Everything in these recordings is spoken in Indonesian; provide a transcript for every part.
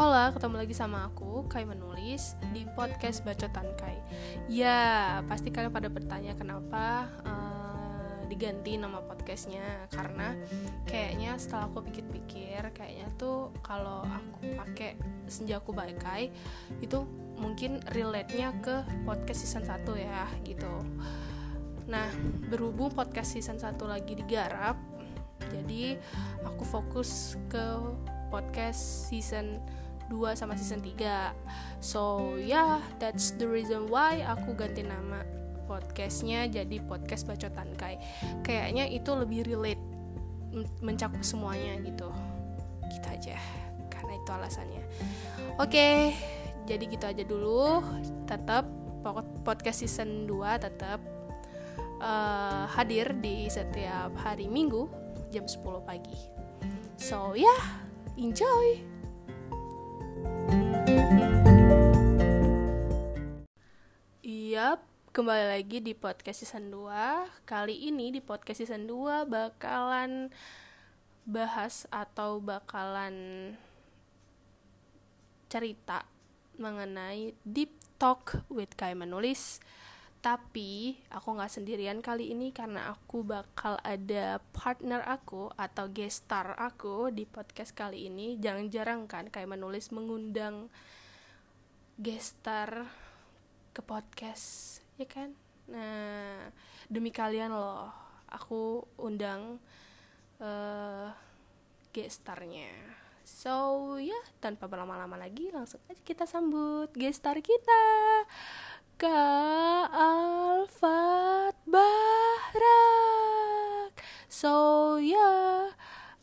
Hola, ketemu lagi sama aku, Kai Menulis, di podcast Bacotan Kai. Ya, pasti kalian pada bertanya kenapa uh, diganti nama podcastnya. Karena kayaknya setelah aku pikir-pikir, kayaknya tuh kalau aku pakai Senjaku Baikai Itu mungkin relate-nya ke podcast season 1 ya, gitu. Nah, berhubung podcast season 1 lagi digarap Jadi, aku fokus ke podcast season 2 sama season 3 so yeah that's the reason why aku ganti nama podcastnya jadi podcast bacotan kai. Kayaknya itu lebih relate mencakup semuanya gitu. Gitu aja karena itu alasannya. Oke okay, jadi gitu aja dulu. Tetap podcast season 2 tetap uh, hadir di setiap hari minggu jam 10 pagi. So yeah enjoy Yap, kembali lagi di podcast season 2 Kali ini di podcast season 2 bakalan bahas atau bakalan cerita mengenai Deep Talk with Kai Menulis tapi aku nggak sendirian kali ini karena aku bakal ada partner aku atau guest star aku di podcast kali ini. Jarang-jarang kan kayak menulis mengundang guest star ke podcast, ya kan? Nah, demi kalian loh, aku undang uh, guest starnya. So, ya, tanpa berlama-lama lagi, langsung aja kita sambut guest star kita. Kak Alfat Bahrak. So ya yeah,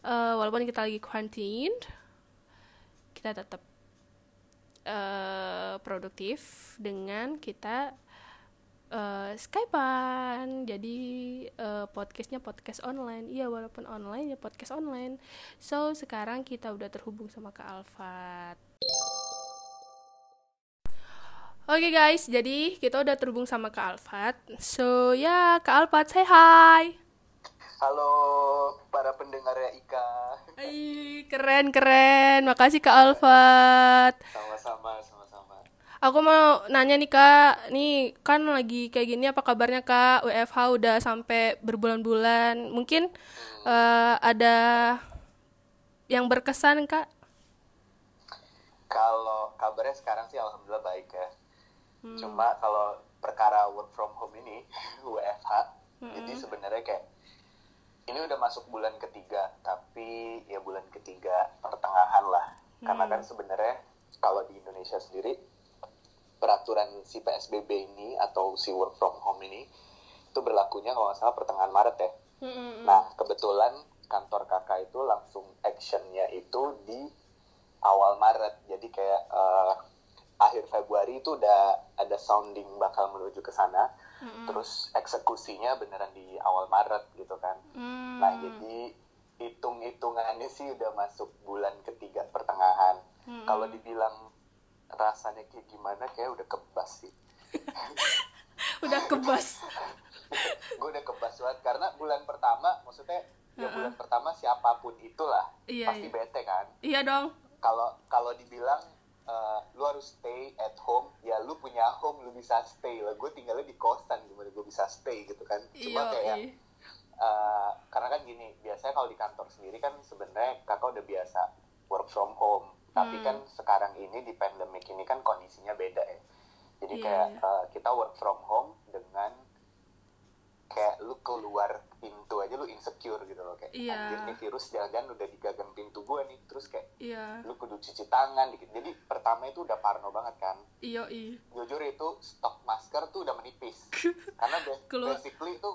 uh, walaupun kita lagi quarantine kita tetap uh, produktif dengan kita uh, skypean. Jadi uh, podcastnya podcast online. Iya walaupun online ya podcast online. So sekarang kita udah terhubung sama Kak Alfat Oke okay guys, jadi kita udah terhubung sama Kak Alfat. So ya, Kak Alfat, say hi. Halo para pendengar ya Ika. Hai, keren keren. Makasih Kak Alfat. Sama-sama, sama-sama. Aku mau nanya nih Kak, nih kan lagi kayak gini apa kabarnya Kak? WFH udah sampai berbulan-bulan. Mungkin hmm. uh, ada yang berkesan Kak? Kalau kabarnya sekarang sih alhamdulillah baik ya hmm. cuma kalau perkara work from home ini WFH hmm. jadi sebenarnya kayak ini udah masuk bulan ketiga tapi ya bulan ketiga pertengahan lah hmm. karena kan sebenarnya kalau di Indonesia sendiri peraturan si PSBB ini atau si work from home ini itu berlakunya kalau nggak salah pertengahan Maret ya. Hmm. Nah kebetulan kantor kakak itu langsung actionnya itu di awal Maret jadi kayak uh, akhir Februari itu udah ada sounding bakal menuju ke sana mm-hmm. terus eksekusinya beneran di awal Maret gitu kan mm. nah jadi hitung hitungannya sih udah masuk bulan ketiga pertengahan mm-hmm. kalau dibilang rasanya kayak gimana kayak udah kebas sih udah kebas gue udah kebas banget karena bulan pertama maksudnya uh-uh. ya bulan pertama siapa pun itulah iya, pasti iya. bete kan iya dong kalau kalau dibilang uh, lu harus stay at home. Ya lu punya home lu bisa stay lah. Gue tinggalnya di kosan gimana gue bisa stay gitu kan. Cuma Iyo, kayak uh, karena kan gini biasanya kalau di kantor sendiri kan sebenarnya kakak udah biasa work from home. Tapi hmm. kan sekarang ini di pandemic ini kan kondisinya beda ya. Jadi yeah, kayak. Uh, kita work from home dengan kayak lu keluar pintu aja lu insecure gitu loh. Kayak yeah. anjir nih virus jangan udah digagang pintu gue nih. Terus kayak yeah. lu kudu cuci tangan dikit. Jadi pertama itu udah parno banget kan. Iya iya jujur itu stok masker tuh udah menipis. Karena basically itu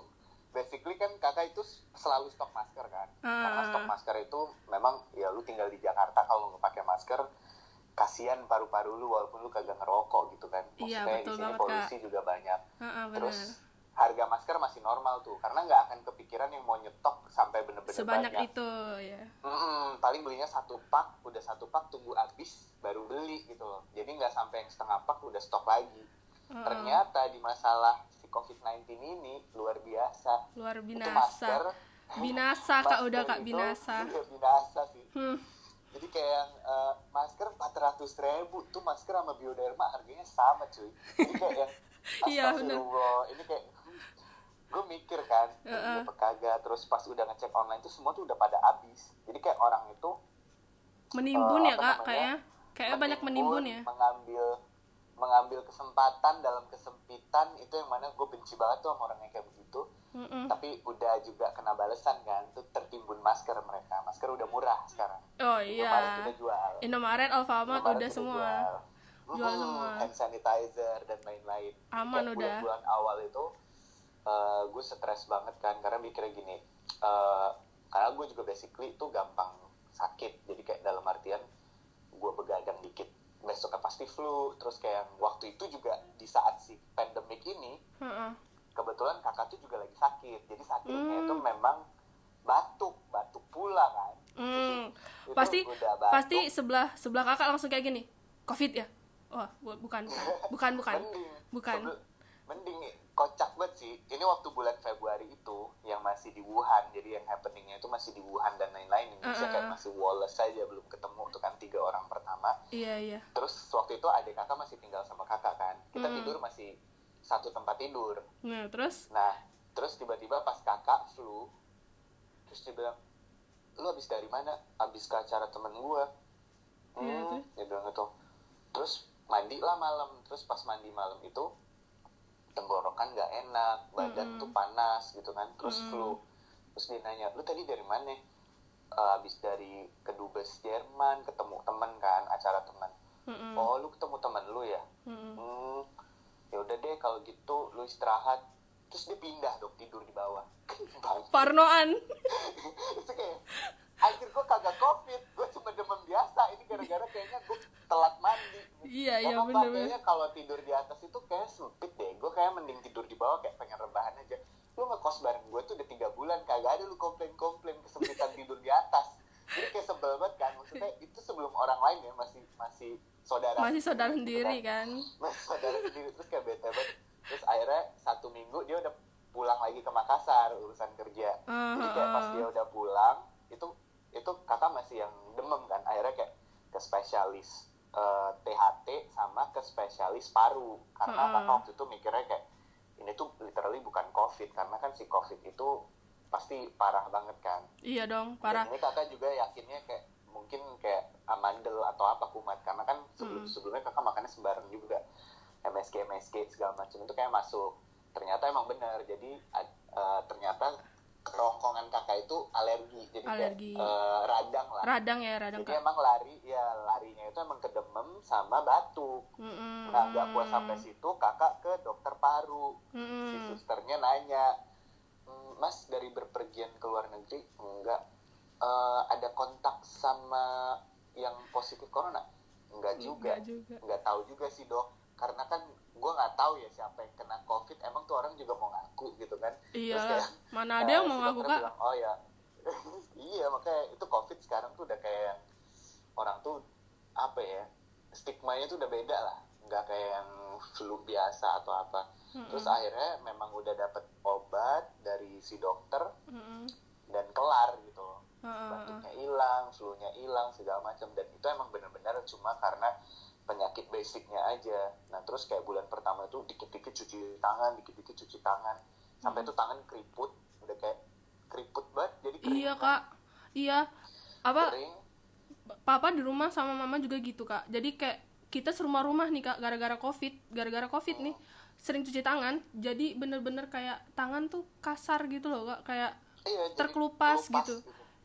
basically kan kakak itu selalu stok masker kan. Uh. karena stok masker itu memang ya lu tinggal di Jakarta kalau nggak pakai masker kasihan paru-paru lu walaupun lu kagak ngerokok gitu kan. Iya, maksudnya iya, di sini polusi kak. juga banyak. Uh, uh, terus harga masker masih normal tuh karena nggak akan kepikiran yang mau nyetok sampai bener-bener sebanyak banyak. itu ya. Mm paling belinya satu pak udah satu pak tunggu habis baru beli gitu loh. Jadi nggak sampai yang setengah pak udah stok lagi. Uh ternyata di masalah si covid 19 ini luar biasa. Luar binasa. masker, binasa kak udah kak binasa. Iya binasa sih. Hmm. jadi kayak yang uh, masker empat ratus ribu tuh masker sama bioderma harganya sama cuy. Jadi kayak yang Iya, astagfirullah ini kayak gue mikir kan Heeh. uh apa kagak. Terus pas udah ngecek online tuh semua tuh udah pada habis. Jadi kayak orang itu menimbun Eh, ya kak kayaknya kayaknya banyak menimbun ya. mengambil mengambil kesempatan dalam kesempitan itu yang mana gue benci banget tuh sama orang yang kayak begitu. Mm-mm. tapi udah juga kena balesan kan tuh tertimbun masker mereka. Masker udah murah sekarang. Oh Indomaret iya. Udah jual. Indomaret Alfamart Indomaret udah semua. jual, Jual semua. hand sanitizer dan lain-lain. Aman Kayak udah. bulan-bulan awal itu eh, gue stres banget kan karena mikirnya gini eh, karena gue juga basically tuh gampang sakit jadi kayak dalam artian gue begadang dikit. Besoknya pasti flu terus kayak yang waktu itu juga di saat si pandemik ini Heeh. kebetulan kakak tuh juga lagi sakit jadi sakitnya Hmm. itu memang batuk batuk pula kan. Hmm, Itu pasti batuk. pasti sebelah sebelah kakak langsung kayak gini covid ya? Wah bu- bukan bukan bukan. Mending. Bukan. Mending kocak banget sih. Ini waktu bulan Februari itu yang masih di Wuhan jadi yang happeningnya itu masih di Wuhan dan lain-lain. Indonesia Uh-uh. kayak masih Wallace saja belum ketemu tuh kan tiga orang pertama. Iya iya. Terus waktu itu adik kakak masih tinggal sama kakak kan. Kita Hmm. tidur masih satu tempat tidur. Nah terus? Nah terus tiba-tiba pas kakak flu terus dia bilang lu habis dari mana? Habis ke acara temen gua. Iya, hmm, terus? dia bilang gitu. Terus mandi lah malam. Terus pas mandi malam itu tenggorokan nggak enak badan tuh panas gitu kan. Terus Mm-mm. flu. Terus dia nanya lu tadi dari mana? "Eh, habis dari kedubes Jerman ketemu temen kan acara teman Mm-mm. oh lu ketemu temen lu ya? Mm-mm. hmm, ya udah deh kalau gitu lu istirahat. Terus dia pindah dong tidur di bawah. Parnoan. Itu kayak akhir gue kagak covid. Gue cuma demam biasa. Ini gara-gara kayaknya gue telat mandi. Iya, iya, Emang bener, kayaknya kalau tidur di atas itu kayak sempit deh. Gue kayak mending tidur di bawah kayak pengen rebahan aja. Lu ngekos bareng gue tuh udah tiga bulan. Kagak ada lu komplain-komplain kesempitan tidur di atas. Jadi kayak sebel banget kan. Maksudnya itu sebelum orang lain ya masih masih saudara. Masih saudara sendiri kan? masih saudara sendiri terus kayak bete banget. Terus akhirnya satu minggu dia udah pulang lagi ke Makassar urusan kerja. Jadi kayak pas dia udah pulang itu itu kakak masih yang demam kan akhirnya kayak ke spesialis eh, THT sama ke spesialis paru. Karena Heeh. kakak waktu itu mikirnya kayak ini tuh literally bukan covid karena kan si covid itu pasti parah banget kan. Iya dong parah. dan ini kakak juga yakinnya kayak mungkin kayak amandel atau apa kumat. Karena kan sebelum sebelumnya kakak makannya sembarang juga. MSG MSG segala macam itu kayak masuk. Ternyata emang benar. Jadi ad- eh, ternyata kerongkongan kakak itu alergi jadi Alergi. kayak eh, radang lah. Radang ya radang jadi kak. emang lari ya larinya itu emang kedemem sama batuk Mm-mm. nah nggak puas sampai situ kakak ke dokter paru. Si Mm-mm. susternya nanya "Hmm, mas dari berpergian ke luar negeri enggak. Eh, ada kontak sama yang positif corona? Enggak juga Enggak juga. nggak tahu juga sih dok. Karena kan gue nggak tahu ya siapa yang kena covid emang tuh orang juga mau ngaku gitu kan. Iya kayak, mana ada yang mau ngaku kak? bilang, oh ya iya makanya itu covid sekarang tuh udah kayak yang orang tuh apa ya stigmanya tuh udah beda lah. Nggak kayak yang flu biasa atau apa. Terus akhirnya memang udah dapet obat dari si dokter Mm-mm. dan kelar gitu. Batuknya hilang, flu-nya hilang, segala macam. Dan itu emang benar-benar cuma karena penyakit basicnya aja. Nah terus kayak bulan pertama itu dikit-dikit cuci tangan, dikit-dikit cuci tangan, sampai itu tangan keriput, udah kayak keriput banget, jadi kering, iya kak. Iya. Apa? Kering. papa di rumah sama mama juga gitu kak. Jadi kayak kita serumah-rumah nih kak gara-gara covid. Gara-gara covid nih sering cuci tangan. Jadi bener-bener kayak tangan tuh kasar gitu loh kak. Kayak Iya, terkelupas kelupas gitu.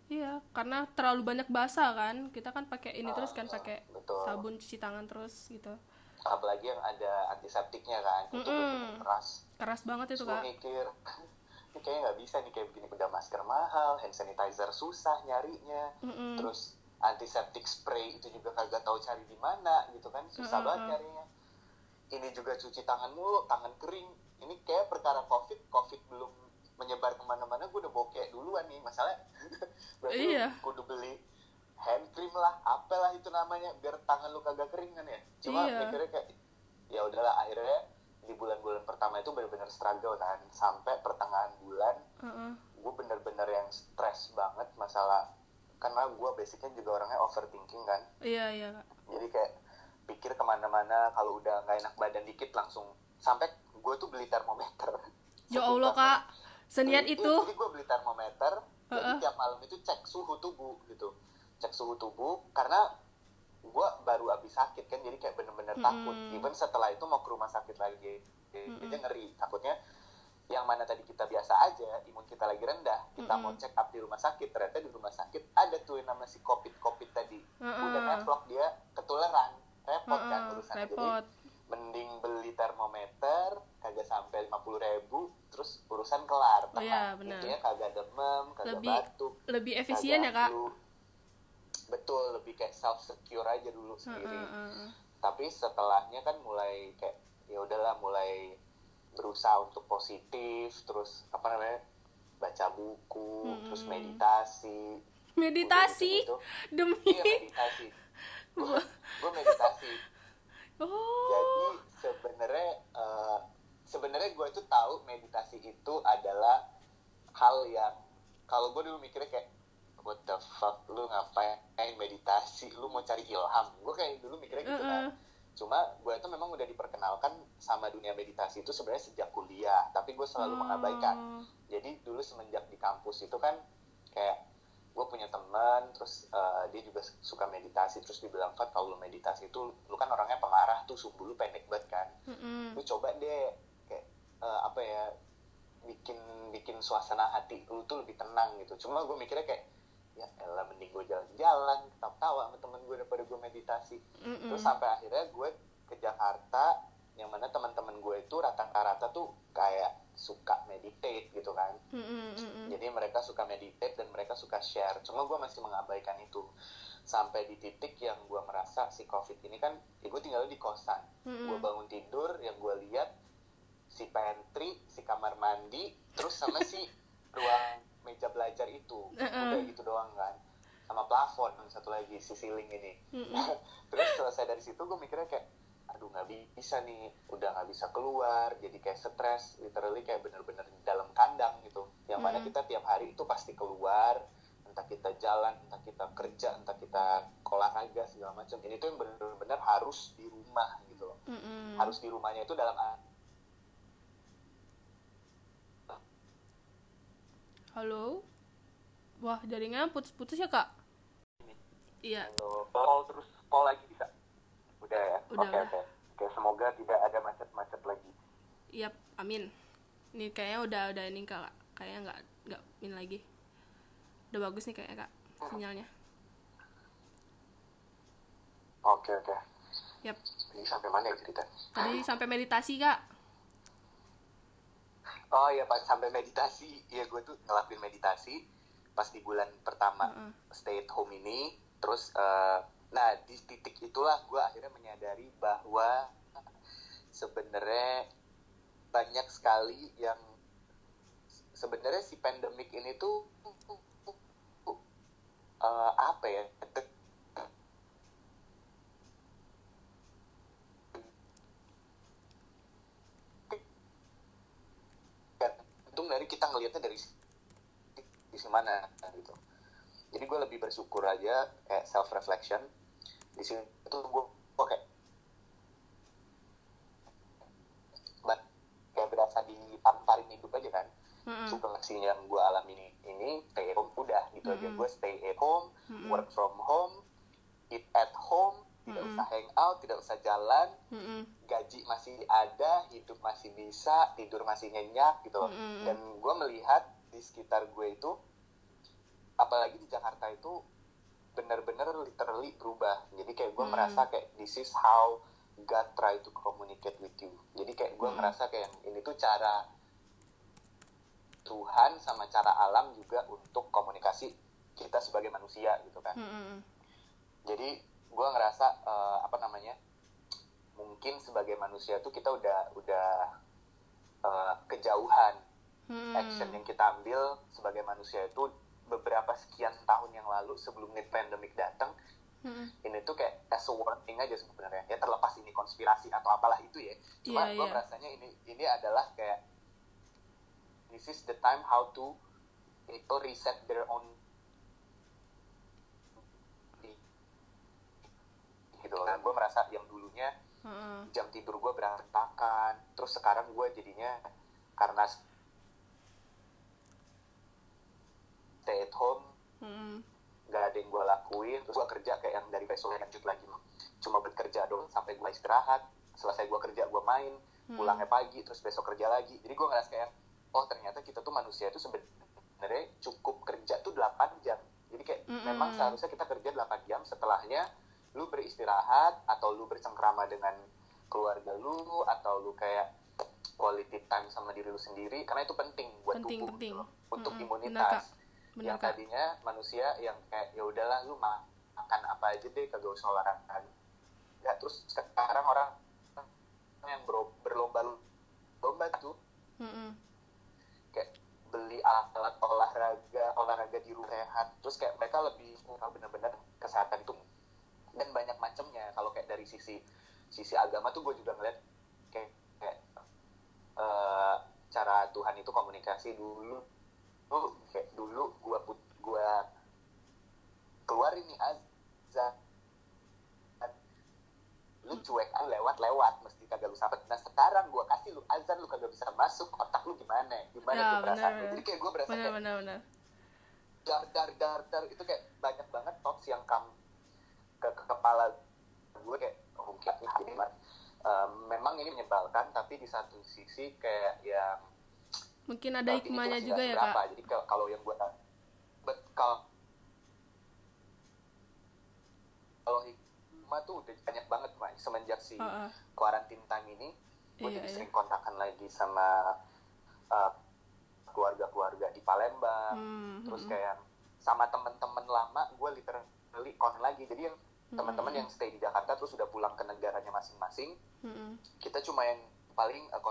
Iya, karena terlalu banyak basah kan. Kita kan pakai ini terus kan pakai Ah, betul. sabun cuci tangan terus gitu. Apalagi yang ada antiseptiknya kan, itu Mm-mm. bener-bener keras. Keras banget itu kak. mikir, ini kayaknya nggak bisa nih kayak begini udah masker mahal, hand sanitizer susah nyarinya, Mm-mm. terus antiseptik spray itu juga kagak tahu cari di mana gitu kan, susah Mm-mm. banget nyarinya. Ini juga cuci tangan mulu, tangan kering. Ini kayak perkara covid, covid belum menyebar ke mana-mana, gue udah bokeh duluan nih masalah. Berarti Iya. lu kudu beli hand cream lah, apalah itu namanya, biar tangan lu kagak kering kan ya. Cuma Iya. mikirnya kayak ya udahlah akhirnya di bulan-bulan pertama itu benar-benar struggle kan sampai pertengahan bulan Heeh. gue bener-bener yang stres banget masalah karena gue basicnya juga orangnya overthinking kan iya iya kak jadi kayak pikir ke mana-mana kalau udah nggak enak badan dikit langsung sampai gue tuh beli termometer ya allah kak seniat Jadi- itu. jadi gue beli termometer jadi Heeh. tiap malam itu cek suhu tubuh gitu. Cek suhu tubuh karena gue baru habis sakit kan jadi kayak bener-bener takut. Even setelah itu mau ke rumah sakit lagi. Jadi ngeri. Takutnya yang mana tadi kita biasa aja imun kita lagi rendah kita mau check up di rumah sakit ternyata di rumah sakit ada tuh yang namanya si covid covid tadi udah neflok dia ketularan. Repot kan Heeh, urusannya. Repot. jadi mending beli termometer kagak sampai lima puluh ribu terus urusan kelar. Oh iya, benar. intinya kagak demam kagak Lebih- batuk lebih efisien ya kak? flu. betul lebih kayak self secure aja dulu sendiri. Heeh, heeh. tapi setelahnya kan mulai kayak ya udahlah mulai berusaha untuk positif terus apa namanya baca buku terus meditasi. Meditasi? Udah gitu-gitu. demi iya meditasi. Gue meditasi oh. jadi sebenarnya eh, sebenarnya gue tuh tahu meditasi itu adalah hal yang kalau gue dulu mikirnya kayak what the fuck? Lu ngapain meditasi? Lu mau cari ilham? Gue kayak dulu mikirnya gitu kan. Cuma gue tuh memang udah diperkenalkan sama dunia meditasi itu sebenarnya sejak kuliah tapi gue selalu Oh. mengabaikan jadi dulu semenjak di kampus itu kan kayak gue punya teman terus eh, dia juga suka meditasi terus dibilang Fat kalau lu meditasi itu lu kan orangnya pengarah tuh sumbu lu pendek banget kan Mm-mm. lu coba deh kayak eh, apa ya bikin bikin suasana hati lu tuh lebih tenang gitu cuma gue mikirnya kayak ya elah mending gue jalan-jalan ketawa sama temen gue daripada gue meditasi Mm-mm. terus sampai akhirnya gue ke Jakarta yang mana teman-teman gue itu rata-rata tuh kayak suka meditate gitu kan. Mm-mm, mm-mm. jadi mereka suka meditate dan mereka suka share. Cuma gue masih mengabaikan itu. Sampai di titik yang gue merasa si covid ini kan ya gue tinggal di kosan. Mm-mm. gue bangun tidur yang gue lihat si pantry si kamar mandi terus sama si ruang meja belajar itu. Uh-uh. udah gitu doang kan. Sama plafon satu lagi si ceiling ini. Terus selesai dari situ gue mikirnya kayak aduh nggak bisa nih udah nggak bisa keluar jadi kayak stres literally kayak bener-bener di dalam kandang gitu. Yang mana kita tiap hari itu pasti keluar entah kita jalan entah kita kerja entah kita olahraga segala macam. Ini tuh yang bener-bener harus di rumah gitu loh. Mm-mm. harus di rumahnya itu dalam halo? Wah jaringan putus-putus ya kak? Iya. Call terus call lagi bisa udah ya Udah, oke oke oke semoga tidak ada macet-macet lagi Yap, amin. Ini kayaknya udah udah ini kak, kayaknya nggak nggak ini lagi. Udah bagus nih kayaknya kak sinyalnya. oke oke Yap. ini sampai mana ya cerita Tadi sampai meditasi kak. Oh iya pas sampai meditasi, ya gue tuh ngelakuin meditasi pas di bulan pertama Heeh. stay at home ini, terus eh, nah di titik itulah gue akhirnya menyadari bahwa sebenarnya banyak sekali yang sebenarnya si pandemik ini tuh eh, apa ya gantung dari kita ngelihatnya dari di mana gitu jadi gue lebih bersyukur aja kayak self reflection di sini itu gue kayak ba- kayak berasa ditamparin hidup aja kan situasi yang gue alami ini, ini stay at home udah gitu aja Mm-mm. gue stay at home Mm-mm. work from home eat at home tidak Mm-mm. usah hang out tidak usah jalan Mm-mm. gaji masih ada, hidup masih bisa, tidur masih nyenyak gitu loh. Mm-mm. Dan gue melihat di sekitar gue itu, apalagi di Jakarta itu bener-bener literally berubah. Jadi kayak gue Mm. merasa kayak this is how God try to communicate with you. Jadi kayak gue merasa kayak ini tuh cara Tuhan sama cara alam juga untuk komunikasi kita sebagai manusia gitu kan Mm-mm. jadi gue ngerasa eh, apa namanya mungkin sebagai manusia tuh kita udah udah eh, kejauhan Mm-mm. action yang kita ambil sebagai manusia itu beberapa sekian tahun yang lalu sebelum ini pandemic datang hmm. ini tuh kayak as a warning aja sebenarnya ya terlepas ini konspirasi atau apalah itu ya cuma yeah, gue iya. yeah. rasanya ini ini adalah kayak this is the time how to itu reset their own gitu loh gue merasa yang dulunya hmm. jam tidur gue berantakan terus sekarang gue jadinya karena at home nggak ada yang gue lakuin terus gue kerja kayak yang dari besok lanjut lagi cuma bekerja dong sampai gue istirahat selesai gue kerja gue main pulangnya pagi terus besok kerja lagi jadi gue ngerasa kayak oh ternyata kita tuh manusia itu sebenarnya cukup kerja tuh 8 jam jadi kayak Mm-mm. memang seharusnya kita kerja 8 jam setelahnya lu beristirahat atau lu bercengkrama dengan keluarga lu atau lu kayak quality time sama diri lu sendiri karena itu penting buat Penting, tubuh penting. gitu loh. untuk Mm-mm. imunitas Benar, Kak. Benar, yang Kak. tadinya manusia yang kayak ya udahlah lu ma- makan apa aja deh kagak usah olahraga ya terus sekarang orang yang bero- berlomba-lomba tuh Mm-mm. kayak beli alat olahraga olahraga di rumah sehat terus kayak mereka lebih tahu benar-benar kesehatan itu dan banyak macamnya kalau kayak dari sisi sisi agama tuh gue juga ngeliat kayak, kayak eh, cara Tuhan itu komunikasi dulu tuh kayak dulu gue put gue keluarin nih azan lu cuek ah lewat lewat mesti kagak lu sampai nah sekarang gue kasih lu azan lu kagak bisa masuk otak lu gimana? Gimana Ya, tuh perasaan benar, lu jadi kayak gue berasa Benar, kayak benar, benar. dar dar dar dar itu kayak banyak banget thoughts yang kam ke, ke kepala gue kayak oh mungkin ini mah, eh, memang ini menyebalkan tapi di satu sisi kayak yang Mungkin ada tapi hikmahnya juga ya, seberapa. Kak. jadi kalau, yang gue bet kalau kalau hikmah tuh udah banyak banget mah semenjak si Heeh. quarantine time ini gue Iya, jadi iya. sering kontakan lagi sama uh, keluarga-keluarga di Palembang Hmm, terus hmm. kayak sama temen-temen lama gue literally kon lagi jadi yang teman-teman yang stay di Jakarta terus sudah pulang ke negaranya masing-masing Mm-mm. kita cuma yang paling uh,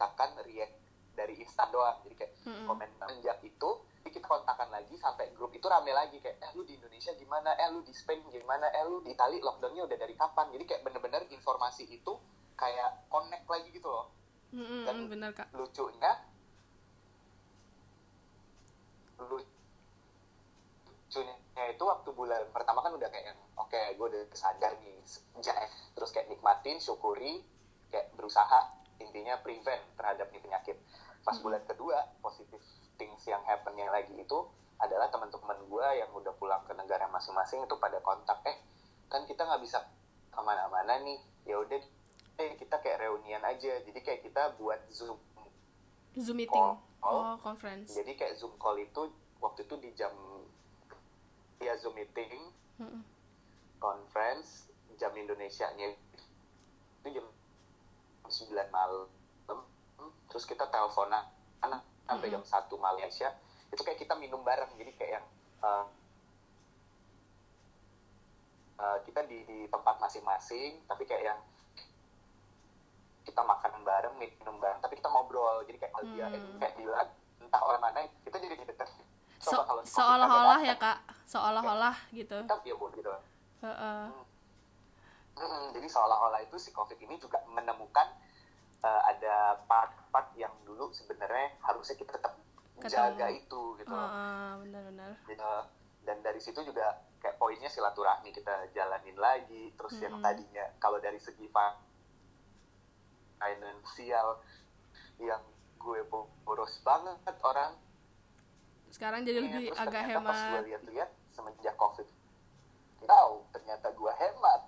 kontakan react dari instan doang. Jadi kayak Mm-mm. komen sejak itu kita kontakan lagi sampai grup itu rame lagi. Kayak eh lu di Indonesia gimana? Eh lu di Spain gimana? Eh lu di Itali? Lockdownnya udah dari kapan? Jadi kayak bener-bener informasi itu kayak connect lagi gitu loh. Mm-mm, Dan- benar, Kak. lucunya lucunya itu waktu bulan pertama kan udah kayak oke gue udah sadar nih. Terus kayak nikmatin syukuri kayak berusaha intinya prevent terhadap nih penyakit pas bulan kedua positif things yang happennya lagi itu adalah teman-teman gue yang udah pulang ke negara masing-masing itu pada kontak eh kan kita nggak bisa ke mana-mana nih ya udah eh kita kayak reunian aja jadi kayak kita buat zoom Zoom meeting. Oh. Oh, conference. jadi kayak zoom call itu waktu itu di jam ya zoom meeting Mm-mm. conference jam Indonesia nya itu jam 9 malam terus kita teleponan sampai jam 1 Malaysia itu kayak kita minum bareng jadi kayak yang uh, uh, kita di, di tempat masing-masing tapi kayak yang kita makan bareng minum bareng tapi kita ngobrol jadi kayak kalau dia Hmm. kayak bilang entah orang mana kita jadi deket So- seolah-olah ya, Kak. Seolah-olah gitu. kita ya buat gitu Heeh. Mm-mm, jadi seolah-olah itu si COVID ini juga menemukan uh, ada part-part yang dulu sebenarnya harusnya kita tetap Ketemu. jaga itu gitu. Heeh, benar-benar. Jadi, uh, dan dari situ juga kayak poinnya silaturahmi kita jalanin lagi. Terus yang Mm-mm. tadinya kalau dari segi finansial yang gue bo- boros banget orang Sekarang jadi Iya, lebih terus agak ternyata pas gue hemat. lihat-lihat semenjak COVID tahu ternyata gue hemat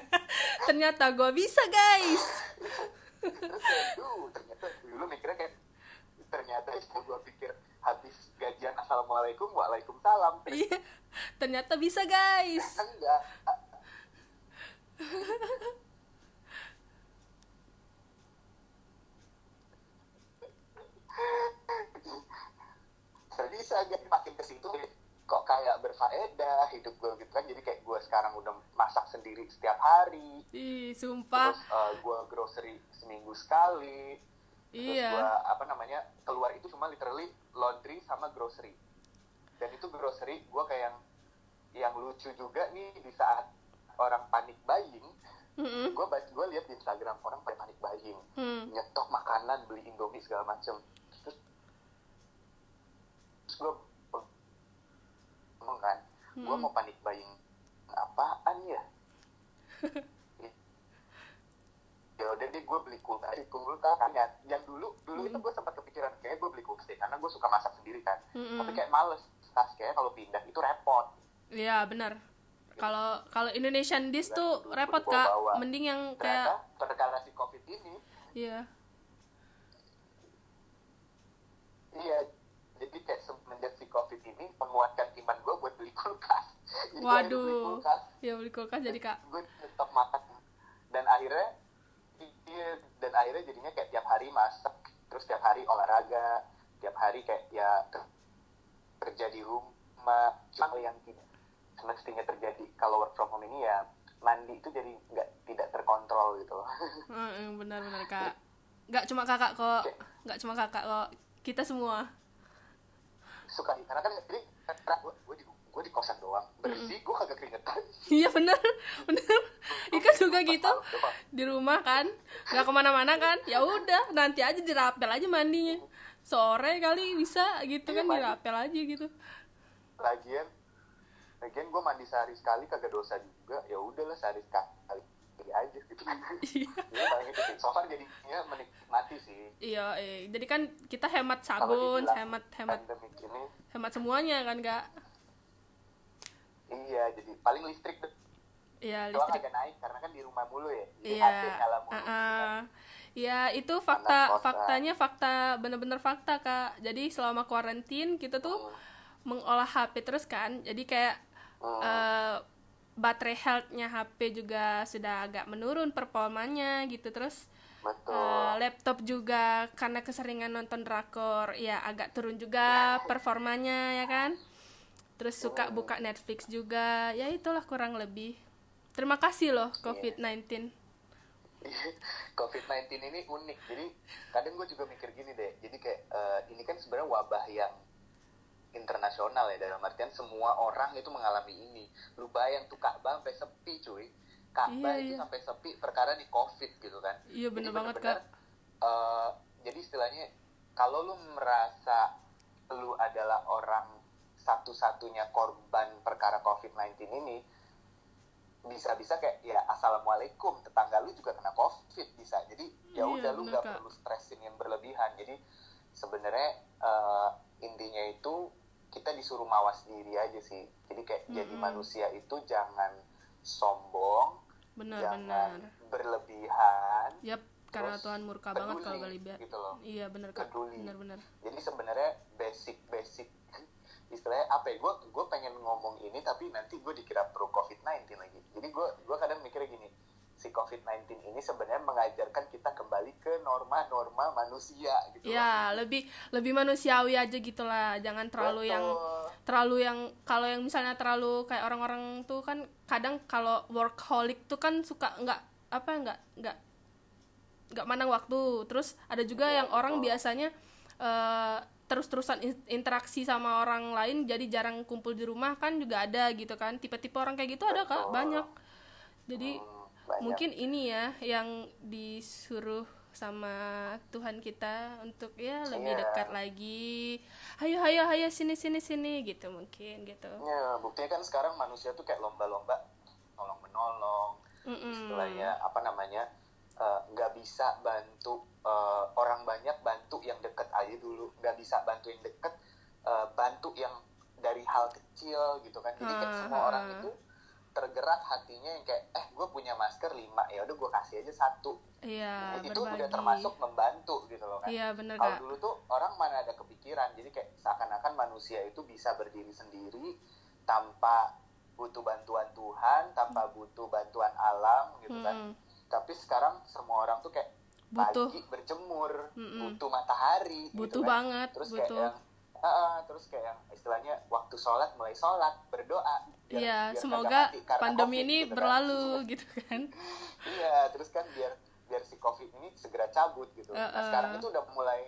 Ternyata gue bisa, guys. terus ternyata dulu mikirnya kayak ternyata itu gue pikir habis gajian assalamualaikum waalaikumsalam Iya. Ternyata bisa, guys. enggak bisa situ kok kayak berfaedah hidup gue gitu kan jadi kayak gue sekarang udah masak sendiri setiap hari Ih, sumpah. terus uh, gue grocery seminggu sekali terus Iya. gue apa namanya keluar itu cuma literally laundry sama grocery dan itu grocery gue kayak yang yang lucu juga nih di saat orang panik buying Mm-mm. gue gue lihat di Instagram orang pada panik buying Hmm. nyetok makanan beli indomie segala macem terus, terus gue ngomong kan gue Hmm. mau panik buying apaan ya udah deh gue beli kulkas kulkas kan ya yang dulu dulu itu gue sempat kepikiran kayak gue beli kulkas deh karena gue suka masak sendiri kan Mm-mm. tapi kayak males tas kayak kalau pindah itu repot Iya benar. Kalau kalau Indonesian dish Dan tuh dulu repot kak. bawa. Mending yang kayak perkara si covid ini iya. iya jadi kayak covid ini menguatkan iman gue buat beli kulkas Jadi akhirnya beli Waduh. kulkas Ya beli kulkas jadi kak. gue tetap makan dan akhirnya iya, dan akhirnya jadinya kayak tiap hari masak terus tiap hari olahraga tiap hari kayak ya ke- kerja di rumah cuma yang tidak semestinya terjadi kalau work from home ini ya mandi itu jadi nggak tidak terkontrol gitu loh benar-benar kak. Nggak cuma kakak kok. Nggak cuma kakak kok. Kita semua. Suka karena kan jadi gue, gue di gue di kosan doang bersih gue kagak keringetan Iya bener, bener. Ika juga gitu di rumah kan, nggak ke mana-mana kan. Ya udah, nanti aja dirapel aja mandinya. Sore kali bisa gitu Iya, kan mandi. dirapel aja gitu. lagian lagian gue mandi sehari sekali kagak dosa juga ya udahlah sehari sekali aja gitu Iya. Iya paling itu sih. So far jadinya menikmati sih. Iya, eh. jadi kan kita hemat sabun, hemat hemat ini, hemat semuanya kan kak? iya jadi paling listrik tuh Iya listrik. agak naik karena kan di rumah mulu ya. Iya. Uh-uh. Ya itu fakta faktanya fakta bener-bener fakta kak. Jadi selama kuarantin kita tuh Hmm. mengolah HP terus kan. Jadi kayak Hmm. eh, baterai health-nya HP juga sudah agak menurun performanya gitu terus. Betul. eh, laptop juga karena keseringan nonton drakor ya agak turun juga performanya ya kan terus suka buka Netflix juga ya itulah kurang lebih terima kasih loh COVID-19 COVID-19 ini unik. Jadi kadang gue juga mikir gini deh. Jadi kayak eh, ini kan sebenarnya wabah yang internasional ya dalam artian semua orang itu mengalami ini. Lu bayang tuh Ka'bah sampai sepi cuy. Ka'bah Iya, itu iya. sampai sepi perkara di Covid gitu kan. Iya, Jadi bener banget, bener-bener, eh, jadi istilahnya kalau lu merasa lu adalah orang satu-satunya korban perkara COVID-19 ini, bisa-bisa kayak ya assalamualaikum tetangga lu juga kena covid bisa jadi ya Iya, udah lu bener, nggak Kak. perlu stressin yang berlebihan jadi sebenarnya eh, intinya itu kita disuruh mawas diri aja sih. Jadi kayak jadi Mm-mm. manusia itu jangan sombong jangan benar-benar berlebihan yap karena Terus Tuhan murka banget peduli kalau berlebihan gitu loh. Iya benar kak. Peduli. benar-benar jadi sebenarnya basic basic istilahnya apa ya gue gue pengen ngomong ini tapi nanti gue dikira pro covid 19 lagi. Jadi gue gue kadang mikirnya gini si covid 19 ini sebenarnya mengajarkan kita kembali ke norma-norma manusia gitu loh. ya lebih lebih manusiawi aja gitulah. Jangan terlalu yang Betul. terlalu yang kalau yang misalnya terlalu kayak orang-orang tuh kan kadang kalau workaholic tuh kan suka nggak apa nggak nggak nggak mandang waktu. Terus ada juga Iya, yang orang biasanya eh, terus-terusan in- interaksi sama orang lain jadi jarang kumpul di rumah kan juga ada gitu kan. Tipe-tipe orang kayak gitu ada kak. Banyak. Jadi Hmm, banyak. mungkin ini ya yang disuruh sama Tuhan kita untuk ya lebih Iya. dekat lagi hayo hayo hayo sini sini sini gitu mungkin gitu ya buktinya kan sekarang manusia tuh kayak lomba-lomba tolong menolong Mm-mm. istilahnya apa namanya eh, nggak bisa bantu eh, orang banyak bantu yang deket aja dulu nggak bisa bantu yang deket eh, bantu yang dari hal kecil gitu kan jadi kayak Ha, semua orang ha. itu tergerak hatinya yang kayak eh gue punya masker lima ya udah gue kasih aja satu iya itu udah termasuk membantu gitu loh kan iya bener kalau dulu tuh orang mana ada kepikiran jadi kayak seakan-akan manusia itu bisa berdiri sendiri tanpa butuh bantuan Tuhan tanpa butuh bantuan alam gitu kan Mm-mm. tapi sekarang semua orang tuh kayak Butuh. pagi berjemur Mm-mm. butuh matahari butuh gitu kan. banget terus butuh kayak yang ah, terus kayak yang istilahnya waktu sholat mulai sholat berdoa biar- iya biar semoga pandemi COVID, ini gitu kan. berlalu gitu kan iya terus kan biar biar si covid ini segera cabut gitu nah Uh-uh. sekarang itu udah mulai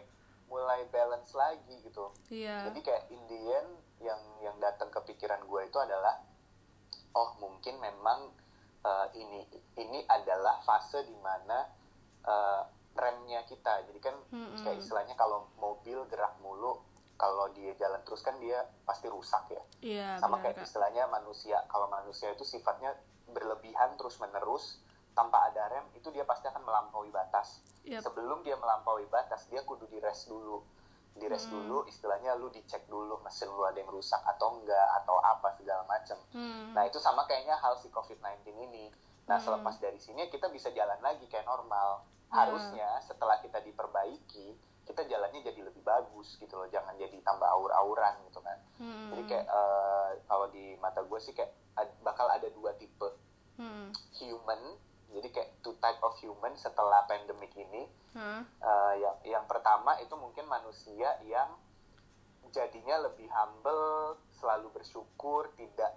mulai balance lagi gitu iya jadi kayak Indian yang yang datang ke pikiran gue itu adalah oh mungkin memang uh, ini ini adalah fase di mana uh, remnya kita jadi kan Mm-mm. kayak istilahnya kalau mobil gerak mulu kalau dia jalan terus kan dia pasti rusak ya iya, sama benar, kayak Kak. istilahnya manusia kalau manusia itu sifatnya berlebihan terus menerus tanpa ada rem itu dia pasti akan melampaui batas Yap. sebelum dia melampaui batas dia kudu di rest dulu di rest Hmm. dulu istilahnya lu dicek dulu mesin lu ada yang rusak atau enggak atau apa segala macam Hmm. nah itu sama kayaknya hal si covid-19 ini nah Hmm. selepas dari sini kita bisa jalan lagi kayak normal Ya. harusnya setelah kita diperbaiki kita jalannya jadi lebih bagus gitu loh jangan jadi tambah aur-auran gitu kan Hmm. jadi kayak eh, kalau di mata gue sih kayak ad- bakal ada dua tipe Hmm. human jadi kayak two type of human setelah pandemic ini Hah? Eh, yang yang pertama itu mungkin manusia yang jadinya lebih humble selalu bersyukur tidak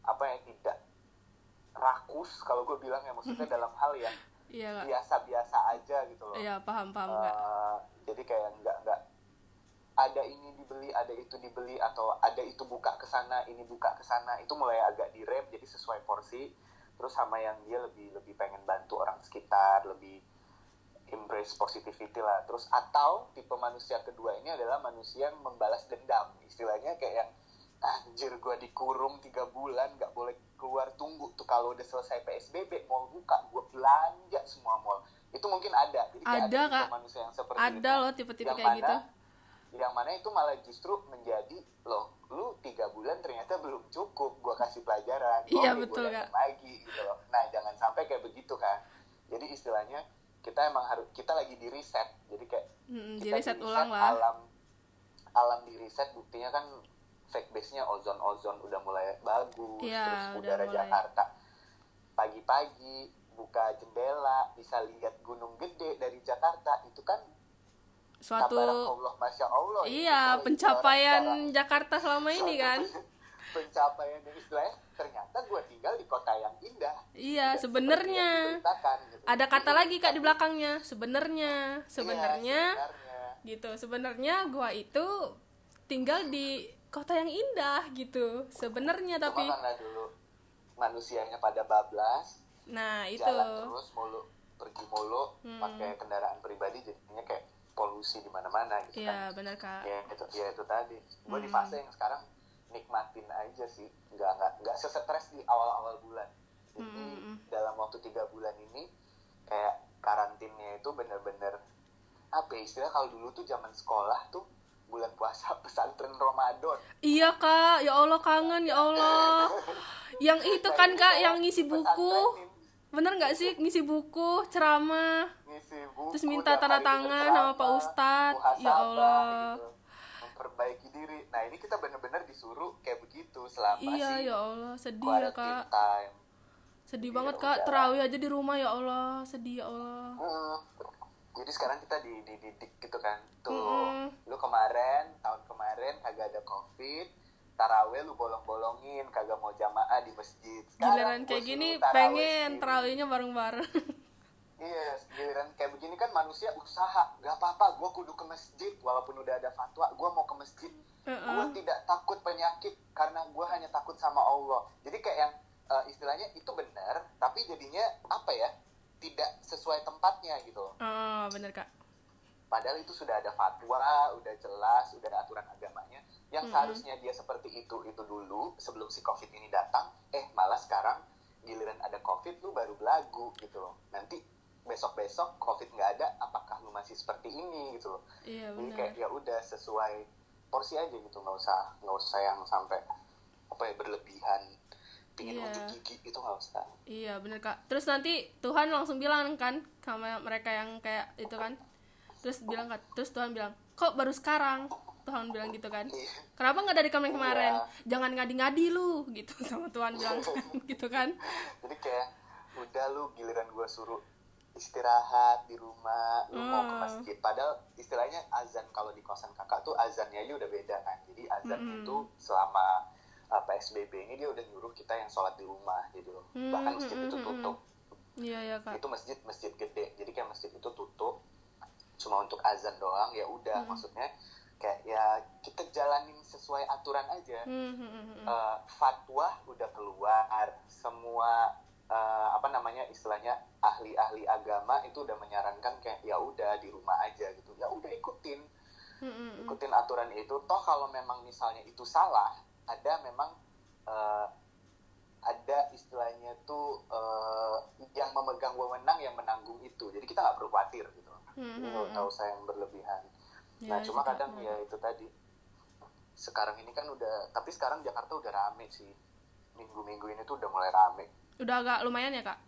apa ya tidak rakus kalau gue bilang ya maksudnya dalam hal yang iya biasa-biasa aja gitu loh. Iya paham paham kak. Eh, jadi kayak nggak nggak ada ini dibeli ada itu dibeli atau ada itu buka ke sana ini buka ke sana itu mulai agak direm jadi sesuai porsi. Terus sama yang dia lebih lebih pengen bantu orang sekitar lebih embrace positivity lah. Terus atau tipe manusia kedua ini adalah manusia yang membalas dendam. Istilahnya kayak yang anjir gua dikurung tiga bulan nggak boleh keluar tunggu tuh kalau udah selesai psbb mall buka gua belanja semua mall. Itu mungkin ada jadi kayak Ada, tipe Kak. manusia yang seperti ada itu. loh tipe-tipe kayak mana, gitu. yang mana itu malah justru menjadi loh lu tiga bulan ternyata belum cukup gua kasih pelajaran Iya, Oke, betul, gua datang lagi gitu loh. Nah jangan sampai kayak begitu kan jadi istilahnya kita emang harus kita lagi di reset jadi kayak Mm, kita di reset ulang lah. alam alam di reset buktinya kan fake base nya ozon ozon udah mulai bagus Iya, terus udah udara mulai. Jakarta pagi-pagi buka jendela bisa lihat gunung gede dari Jakarta itu kan suatu Allah masya Allah iya kalau pencapaian Jakarta selama ini kan pencapaian yang istilahnya ternyata gue tinggal di kota yang indah iya sebenarnya gitu. ada kata lagi kak di belakangnya sebenarnya Iya, sebenarnya sebenarnya. gitu sebenarnya gua itu tinggal di kota yang indah gitu. Sebenarnya tapi karena dulu? Manusianya pada bablas nah itu. jalan terus mulu pergi mulu Hmm. pakai kendaraan pribadi jadinya kayak polusi di mana-mana gitu iya kan. benar kak. Ya itu ya itu tadi. Gue di Hmm. fase yang sekarang nikmatin aja sih. Nggak nggak nggak sesetres di awal-awal bulan. Jadi Hmm, hmm, hmm. dalam waktu tiga bulan ini kayak karantinnya itu bener-bener apa ya, istilah kalau dulu tuh zaman sekolah tuh bulan puasa pesantren Ramadan. Iya kak. Ya Allah kangen ya Allah. Yang itu kan kak yang ngisi buku. bener nggak sih? Ngisi buku ceramah. Ngisi buku Terus minta tanda tangan sama Pak Ustadz. Ya Allah. gitu. memperbaiki diri. Nah ini kita bener-bener disuruh kayak begitu selama iya si ya Allah. Sedih ya kak. time. Sedih Iya, banget kak. terawih aja di rumah ya Allah. Sedih ya Allah. Jadi sekarang kita di dididik gitu kan. Tuh, Mm-mm. lu kemarin, tahun kemarin kagak ada covid, taraweh lu bolong-bolongin, kagak mau jamaah di masjid. giliran gua kayak gini taraweh pengen terawihnya bareng-bareng Iya, giliran kayak begini kan manusia usaha. Gak apa-apa, gua kudu ke masjid walaupun udah ada fatwa, gua mau ke masjid. Heeh. Gua tidak takut penyakit karena gua hanya takut sama Allah. Jadi kayak yang eh, istilahnya itu benar, tapi jadinya apa ya? Tidak sesuai tempatnya gitu oh bener kak Padahal itu sudah ada fatwa, udah jelas, udah ada aturan agamanya. Yang seharusnya dia seperti itu itu dulu sebelum si covid ini datang. Eh malah sekarang giliran ada covid lu baru belagu gitu loh. Nanti besok besok covid nggak ada, apakah lu masih seperti ini gitu loh. iya Jadi kayak ya udah sesuai porsi aja gitu, nggak usah nggak usah yang sampai apa ya berlebihan. Pingin Iya. unjuk gigi itu nggak usah. iya bener kak terus nanti Tuhan langsung bilang kan sama mereka yang kayak itu kan terus bilang kan terus Tuhan bilang kok baru sekarang Tuhan bilang gitu kan Iya. kenapa nggak dari kemarin kemarin Iya. jangan ngadi-ngadi lu gitu sama Tuhan bilang gitu kan jadi kayak udah lu giliran gue suruh istirahat di rumah lu mau ke Hmm. masjid padahal istilahnya azan kalau di kosan kakak tuh azannya aja udah beda kan jadi azannya Mm-mm. itu selama uh, psbb ini dia udah nyuruh kita yang sholat di rumah gitu loh. Hmm, bahkan masjid mm, itu mm, mm, tutup. Iya ya kak. Itu masjid masjid gede. Jadi kayak masjid itu tutup. Cuma untuk azan doang ya udah. Hmm. maksudnya kayak ya kita jalanin sesuai aturan aja. Hmm, hmm, hmm, hmm. eh, fatwa udah keluar. Semua eh, apa namanya istilahnya ahli-ahli agama itu udah menyarankan kayak ya udah di rumah aja gitu. Ya udah ikutin. Hmm. ikutin aturan itu. Toh kalau memang misalnya itu salah ada memang uh, ada istilahnya tuh uh, yang memegang wewenang yang menanggung itu. Jadi kita nggak perlu khawatir gitu hmm. nggak usah yang berlebihan. Ya, nah cuma kadang ya itu tadi. Sekarang ini kan udah tapi sekarang Jakarta udah rame sih. Minggu-minggu ini tuh udah mulai rame. Udah agak lumayan ya kak?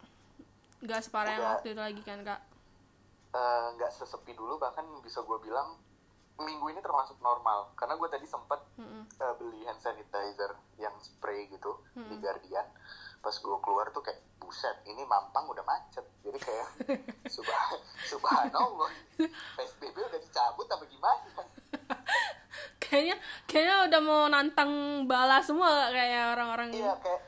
Nggak separah yang waktu itu lagi kan kak? Eh, nggak uh, sesepi dulu bahkan bisa gue bilang minggu ini termasuk normal. Karena gue tadi sempet mm -hmm. uh, beli hand sanitizer yang spray gitu mm -hmm. di Guardian. Pas gue keluar tuh kayak buset ini mampang udah macet. Jadi kayak subah subhanallah psbb udah dicabut apa gimana? Kayaknya kayaknya udah mau nantang bala semua kayak orang-orang iya kayak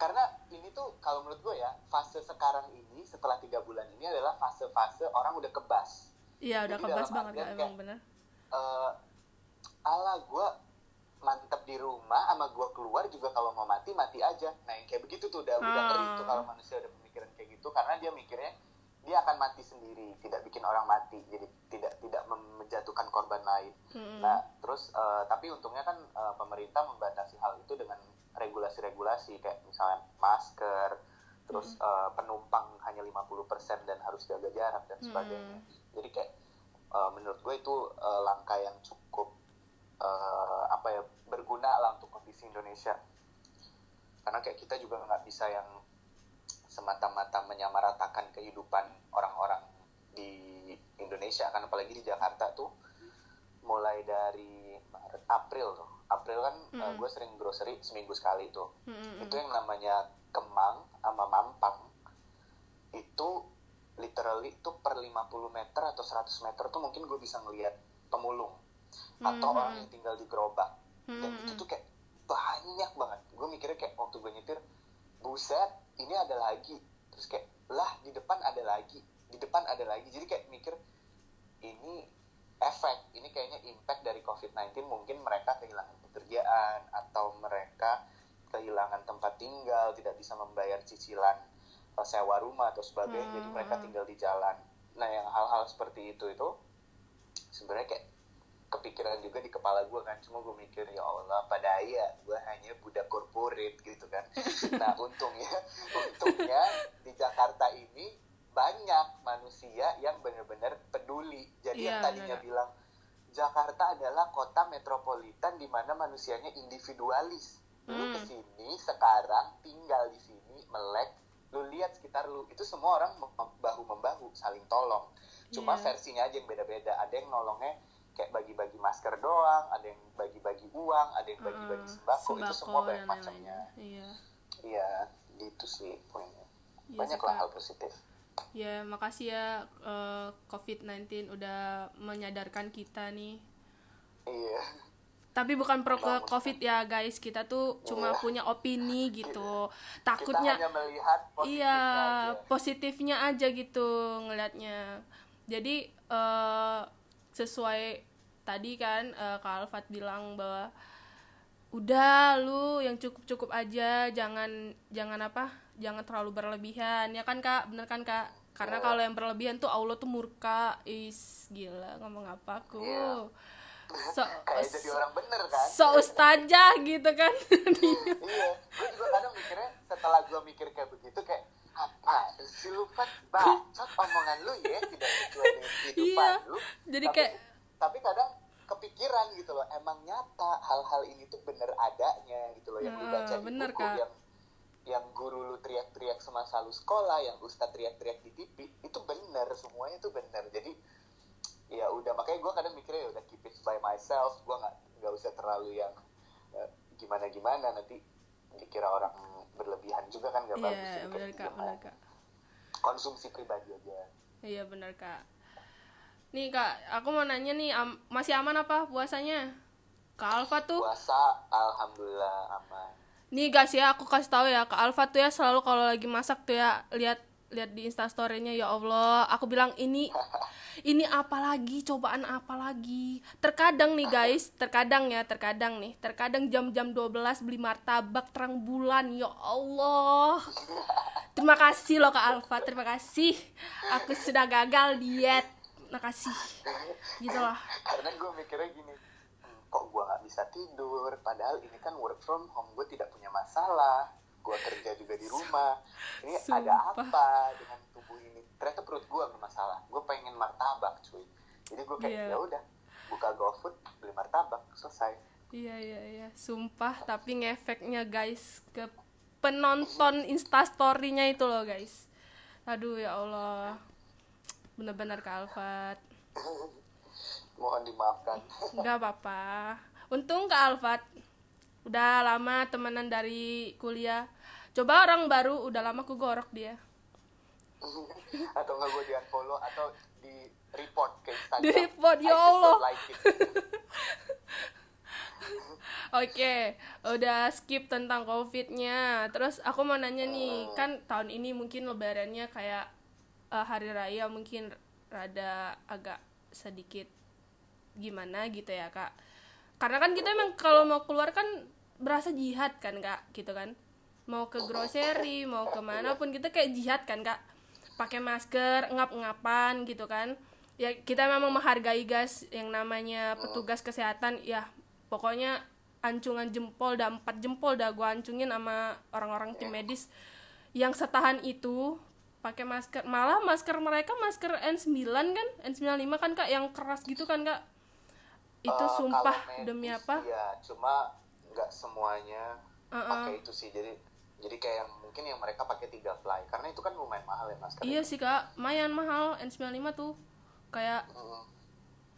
karena ini tuh kalau menurut gue ya fase sekarang ini setelah tiga bulan ini adalah fase-fase orang udah kebas. Iya udah kebas banget emang bener uh, ala gue mantep di rumah sama gue keluar juga kalau mau mati mati aja nah yang kayak begitu tuh udah hmm. udah ngeri tuh kalau manusia udah pemikiran kayak gitu karena dia mikirnya dia akan mati sendiri tidak bikin orang mati jadi tidak tidak menjatuhkan korban lain hmm. nah terus uh, tapi untungnya kan uh, pemerintah membatasi hal itu dengan regulasi-regulasi kayak misalnya masker terus hmm. uh, penumpang hanya 50% dan harus jaga jarak dan sebagainya hmm. jadi kayak uh, menurut gue itu uh, langkah yang cukup uh, apa ya berguna lah untuk kondisi Indonesia. Karena kayak kita juga nggak bisa yang semata-mata menyamaratakan kehidupan orang-orang di Indonesia. Kan apalagi di Jakarta tuh mulai dari Maret April tuh. April kan mm. uh, gue sering grocery seminggu sekali tuh. Mm-hmm. itu yang namanya Kemang sama Mampang. Itu literally tuh per 50 meter atau 100 meter tuh mungkin gue bisa ngelihat pemulung atau mm-hmm. orang yang tinggal di gerobak mm-hmm. dan itu tuh kayak banyak banget gue mikirnya kayak waktu gue nyetir buset ini ada lagi terus kayak lah di depan ada lagi di depan ada lagi jadi kayak mikir ini efek ini kayaknya impact dari COVID-19 mungkin mereka kehilangan pekerjaan atau mereka kehilangan tempat tinggal tidak bisa membayar cicilan eh, sewa rumah atau sebagainya hmm. jadi mereka hmm. tinggal di jalan nah yang hal-hal seperti itu itu sebenarnya kayak kepikiran juga di kepala gue kan cuma gue mikir ya Allah pada ya gue hanya budak korporat gitu kan nah untungnya untungnya di Jakarta ini banyak manusia yang benar-benar peduli jadi yeah, yang tadinya yeah. bilang Jakarta adalah kota metropolitan di mana manusianya individualis lu hmm. ke sini sekarang tinggal di sini melek lu lihat sekitar lu itu semua orang bahu membahu saling tolong. Cuma yeah. versinya aja yang beda-beda. Ada yang nolongnya kayak bagi-bagi masker doang ada yang bagi-bagi uang ada yang bagi-bagi sembako, sembako. Itu semua banyak macamnya. Iya. Iya gitu sih poinnya. Ya, banyak lah hal positif. Ya makasih ya uh, eh, COVID-19 udah menyadarkan kita nih. Iya tapi bukan pro ke covid ya guys. Kita tuh cuma iya. punya opini gitu. Takutnya kita hanya melihat positifnya iya aja. positifnya aja gitu ngelihatnya jadi uh, sesuai tadi kan uh, Kak Alfat bilang bahwa udah lu yang cukup cukup aja. Jangan jangan apa jangan terlalu berlebihan. Ya kan kak? Bener kan kak? Karena oh. kalau yang berlebihan tuh Allah tuh murka. Is gila ngomong apa aku yeah. So, kayak jadi orang bener kan so ustazah gitu kan iya gue juga kadang mikirnya setelah gue mikir kayak begitu kayak apa sih lu bacot omongan lu ya tidak sesuai dengan kehidupan iya. lu jadi tapi, kayak tapi kadang kepikiran gitu loh emang nyata hal-hal ini tuh bener adanya gitu loh yang hmm, dibaca di bener, buku kak. yang yang guru lu teriak-teriak semasa lu sekolah yang ustadz teriak-teriak di TV itu bener semuanya tuh bener jadi ya udah makanya gue kadang mikirnya ya udah keep it by myself gue nggak nggak usah terlalu yang uh, gimana gimana nanti dikira orang berlebihan juga kan gak yeah, bagus ya, bener kak bener kak konsumsi pribadi aja iya bener kak Nih kak, aku mau nanya nih, am masih aman apa puasanya? Kak Alfa tuh? Puasa, alhamdulillah aman. Nih guys ya, aku kasih tahu ya, Kak Alfa tuh ya selalu kalau lagi masak tuh ya lihat lihat di instastorynya ya Allah, aku bilang ini ini apa lagi? Cobaan apa lagi? Terkadang nih guys terkadang ya terkadang nih. Terkadang jam-jam 12 beli martabak terang bulan ya Allah. Terima kasih loh kak Alfa. Terima kasih. Aku sudah gagal diet. Nakasih gitu lah karena gue mikirnya gini "Hmm, kok gue nggak bisa tidur? Padahal ini kan work from home gue tidak punya masalah gue kerja juga di rumah. Ini ada Sumpah. apa dengan tubuh ini? Ternyata perut gue bermasalah gue pengen martabak cuy. Jadi gue kayak Iya. ya udah buka GoFood beli martabak selesai. Iya iya iya. Sumpah tapi ngefeknya guys ke penonton instastorynya itu loh guys. Aduh ya Allah. Bener-bener Alfat. Mohon dimaafkan. Nggak apa-apa. Untung Kak Alfat udah lama temenan dari kuliah coba orang baru udah lama aku gorok dia atau nggak gue di unfollow atau di report ke Instagram Di-report, ya I just Allah. like. Oke, udah skip tentang covidnya. Terus aku mau nanya nih, kan tahun ini mungkin lebarannya kayak eh, hari raya mungkin rada agak sedikit gimana gitu ya kak. Karena kan kita emang kalau mau keluar kan berasa jihad kan kak, gitu kan. Mau ke grocery, mau ke mana pun kita kayak jihad kan kak. Pakai masker, ngap-ngapan gitu kan. Ya kita memang menghargai guys yang namanya petugas kesehatan. Ya pokoknya ancungan jempol dan empat jempol dah gue ancungin sama orang-orang tim medis. Yang setahan itu pakai masker. Malah masker mereka masker N9 kan? N95 kan kak yang keras gitu kan kak? Itu Eh, sumpah medis, demi apa? ya cuma nggak semuanya Uh-uh. pakai itu sih. Jadi jadi kayak yang mungkin yang mereka pakai tiga fly karena itu kan lumayan mahal ya masker iya sih kak. Lumayan mahal N95 tuh. Kayak Mm.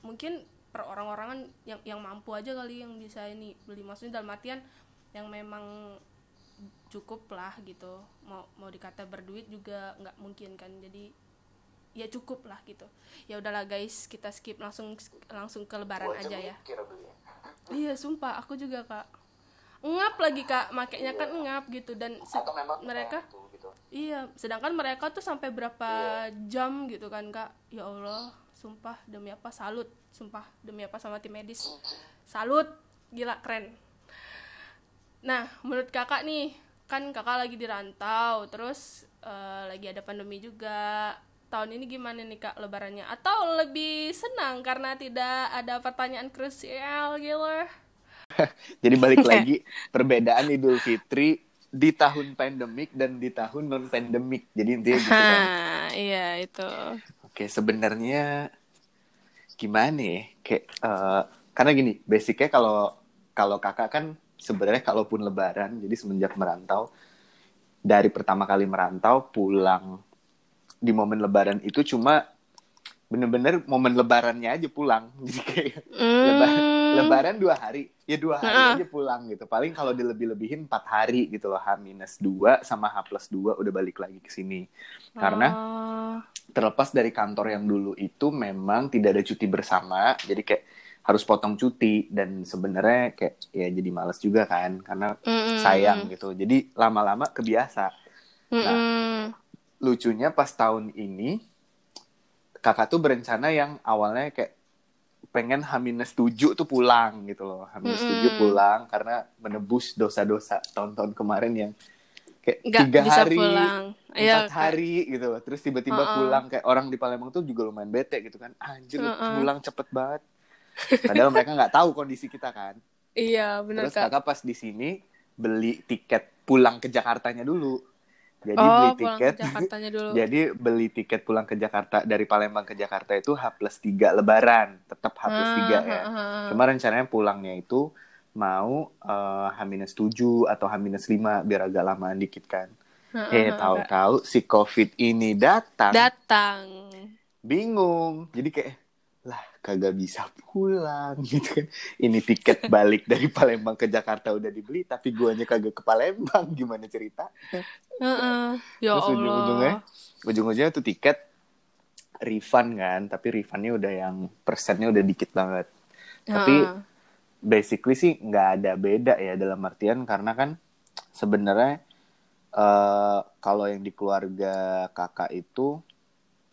mungkin per orang-orangan yang yang mampu aja kali yang bisa ini beli. Maksudnya dalam artian yang memang cukup lah gitu. Mau mau dikata berduit juga nggak mungkin kan. Jadi ya cukup lah gitu. Ya udahlah guys. Kita skip langsung langsung ke lebaran Gua aja ya. beli. Iya sumpah. Aku juga kak ngap lagi kak makanya kan ngap gitu dan mereka itu gitu Iya, sedangkan mereka tuh sampai berapa jam gitu kan kak? Ya Allah, sumpah demi apa salut, sumpah demi apa sama tim medis, salut, gila keren. Nah, menurut kakak nih, kan kakak lagi di rantau, terus eh, lagi ada pandemi juga. Tahun ini gimana nih kak lebarannya? Atau lebih senang karena tidak ada pertanyaan krusial gitu? Jadi balik lagi perbedaan Idul Fitri di tahun pandemik dan di tahun non pandemik. Jadi intinya gitu kan. iya itu. Oke, sebenarnya gimana ya? Kayak eh, karena gini, basicnya kalau kalau kakak kan sebenarnya kalaupun lebaran, jadi semenjak merantau dari pertama kali merantau pulang di momen lebaran itu cuma bener-bener momen lebarannya aja pulang. Jadi kayak Leba- lebaran dua hari. Ya dua hari Heeh. aja pulang gitu. Paling kalau dilebih-lebihin empat hari gitu loh. H minus dua sama h plus dua udah balik lagi ke sini. Karena Oh. terlepas dari kantor yang dulu itu memang tidak ada cuti bersama. Jadi kayak harus potong cuti. Dan sebenarnya kayak ya jadi males juga kan. Karena Mm-mm. sayang gitu. Jadi lama-lama kebiasa. Mm-mm. lucunya pas tahun ini kakak tuh berencana yang awalnya kayak pengen H-7 tuh pulang gitu loh. H-7 Mm-mm. pulang karena menebus dosa-dosa tahun-tahun kemarin yang kayak nggak tiga bisa hari, pulang. empat Kak. hari gitu. Terus tiba-tiba Uh-uh. pulang kayak orang di Palembang tuh juga lumayan bete gitu kan. Anjir lu Uh-uh. pulang cepet banget. Padahal mereka nggak tahu kondisi kita kan. Iya, benar Terus Kak. kakak pas di sini beli tiket pulang ke Jakartanya dulu. Jadi oh, beli tiket dulu. Jadi beli tiket pulang ke Jakarta dari Palembang ke Jakarta itu H plus 3 lebaran. Tetap H plus 3 ya. Ah, ah, ah. Cuma rencananya pulangnya itu mau eh, H minus 7 atau H minus 5 biar agak lamaan dikit kan. Ah, ah, eh ah, tahu-tahu si Covid ini datang. datang. bingung. Jadi kayak kagak bisa pulang gitu kan. Ini tiket balik dari Palembang ke Jakarta udah dibeli tapi guanya kagak ke Palembang. Gimana cerita? Heeh. Ya Terus ujung-ujungnya, ujung-ujungnya tuh tiket refund kan, tapi refundnya udah yang persennya udah dikit banget. Tapi Heeh. basically sih nggak ada beda ya dalam artian karena kan sebenarnya eh kalau yang di keluarga kakak itu,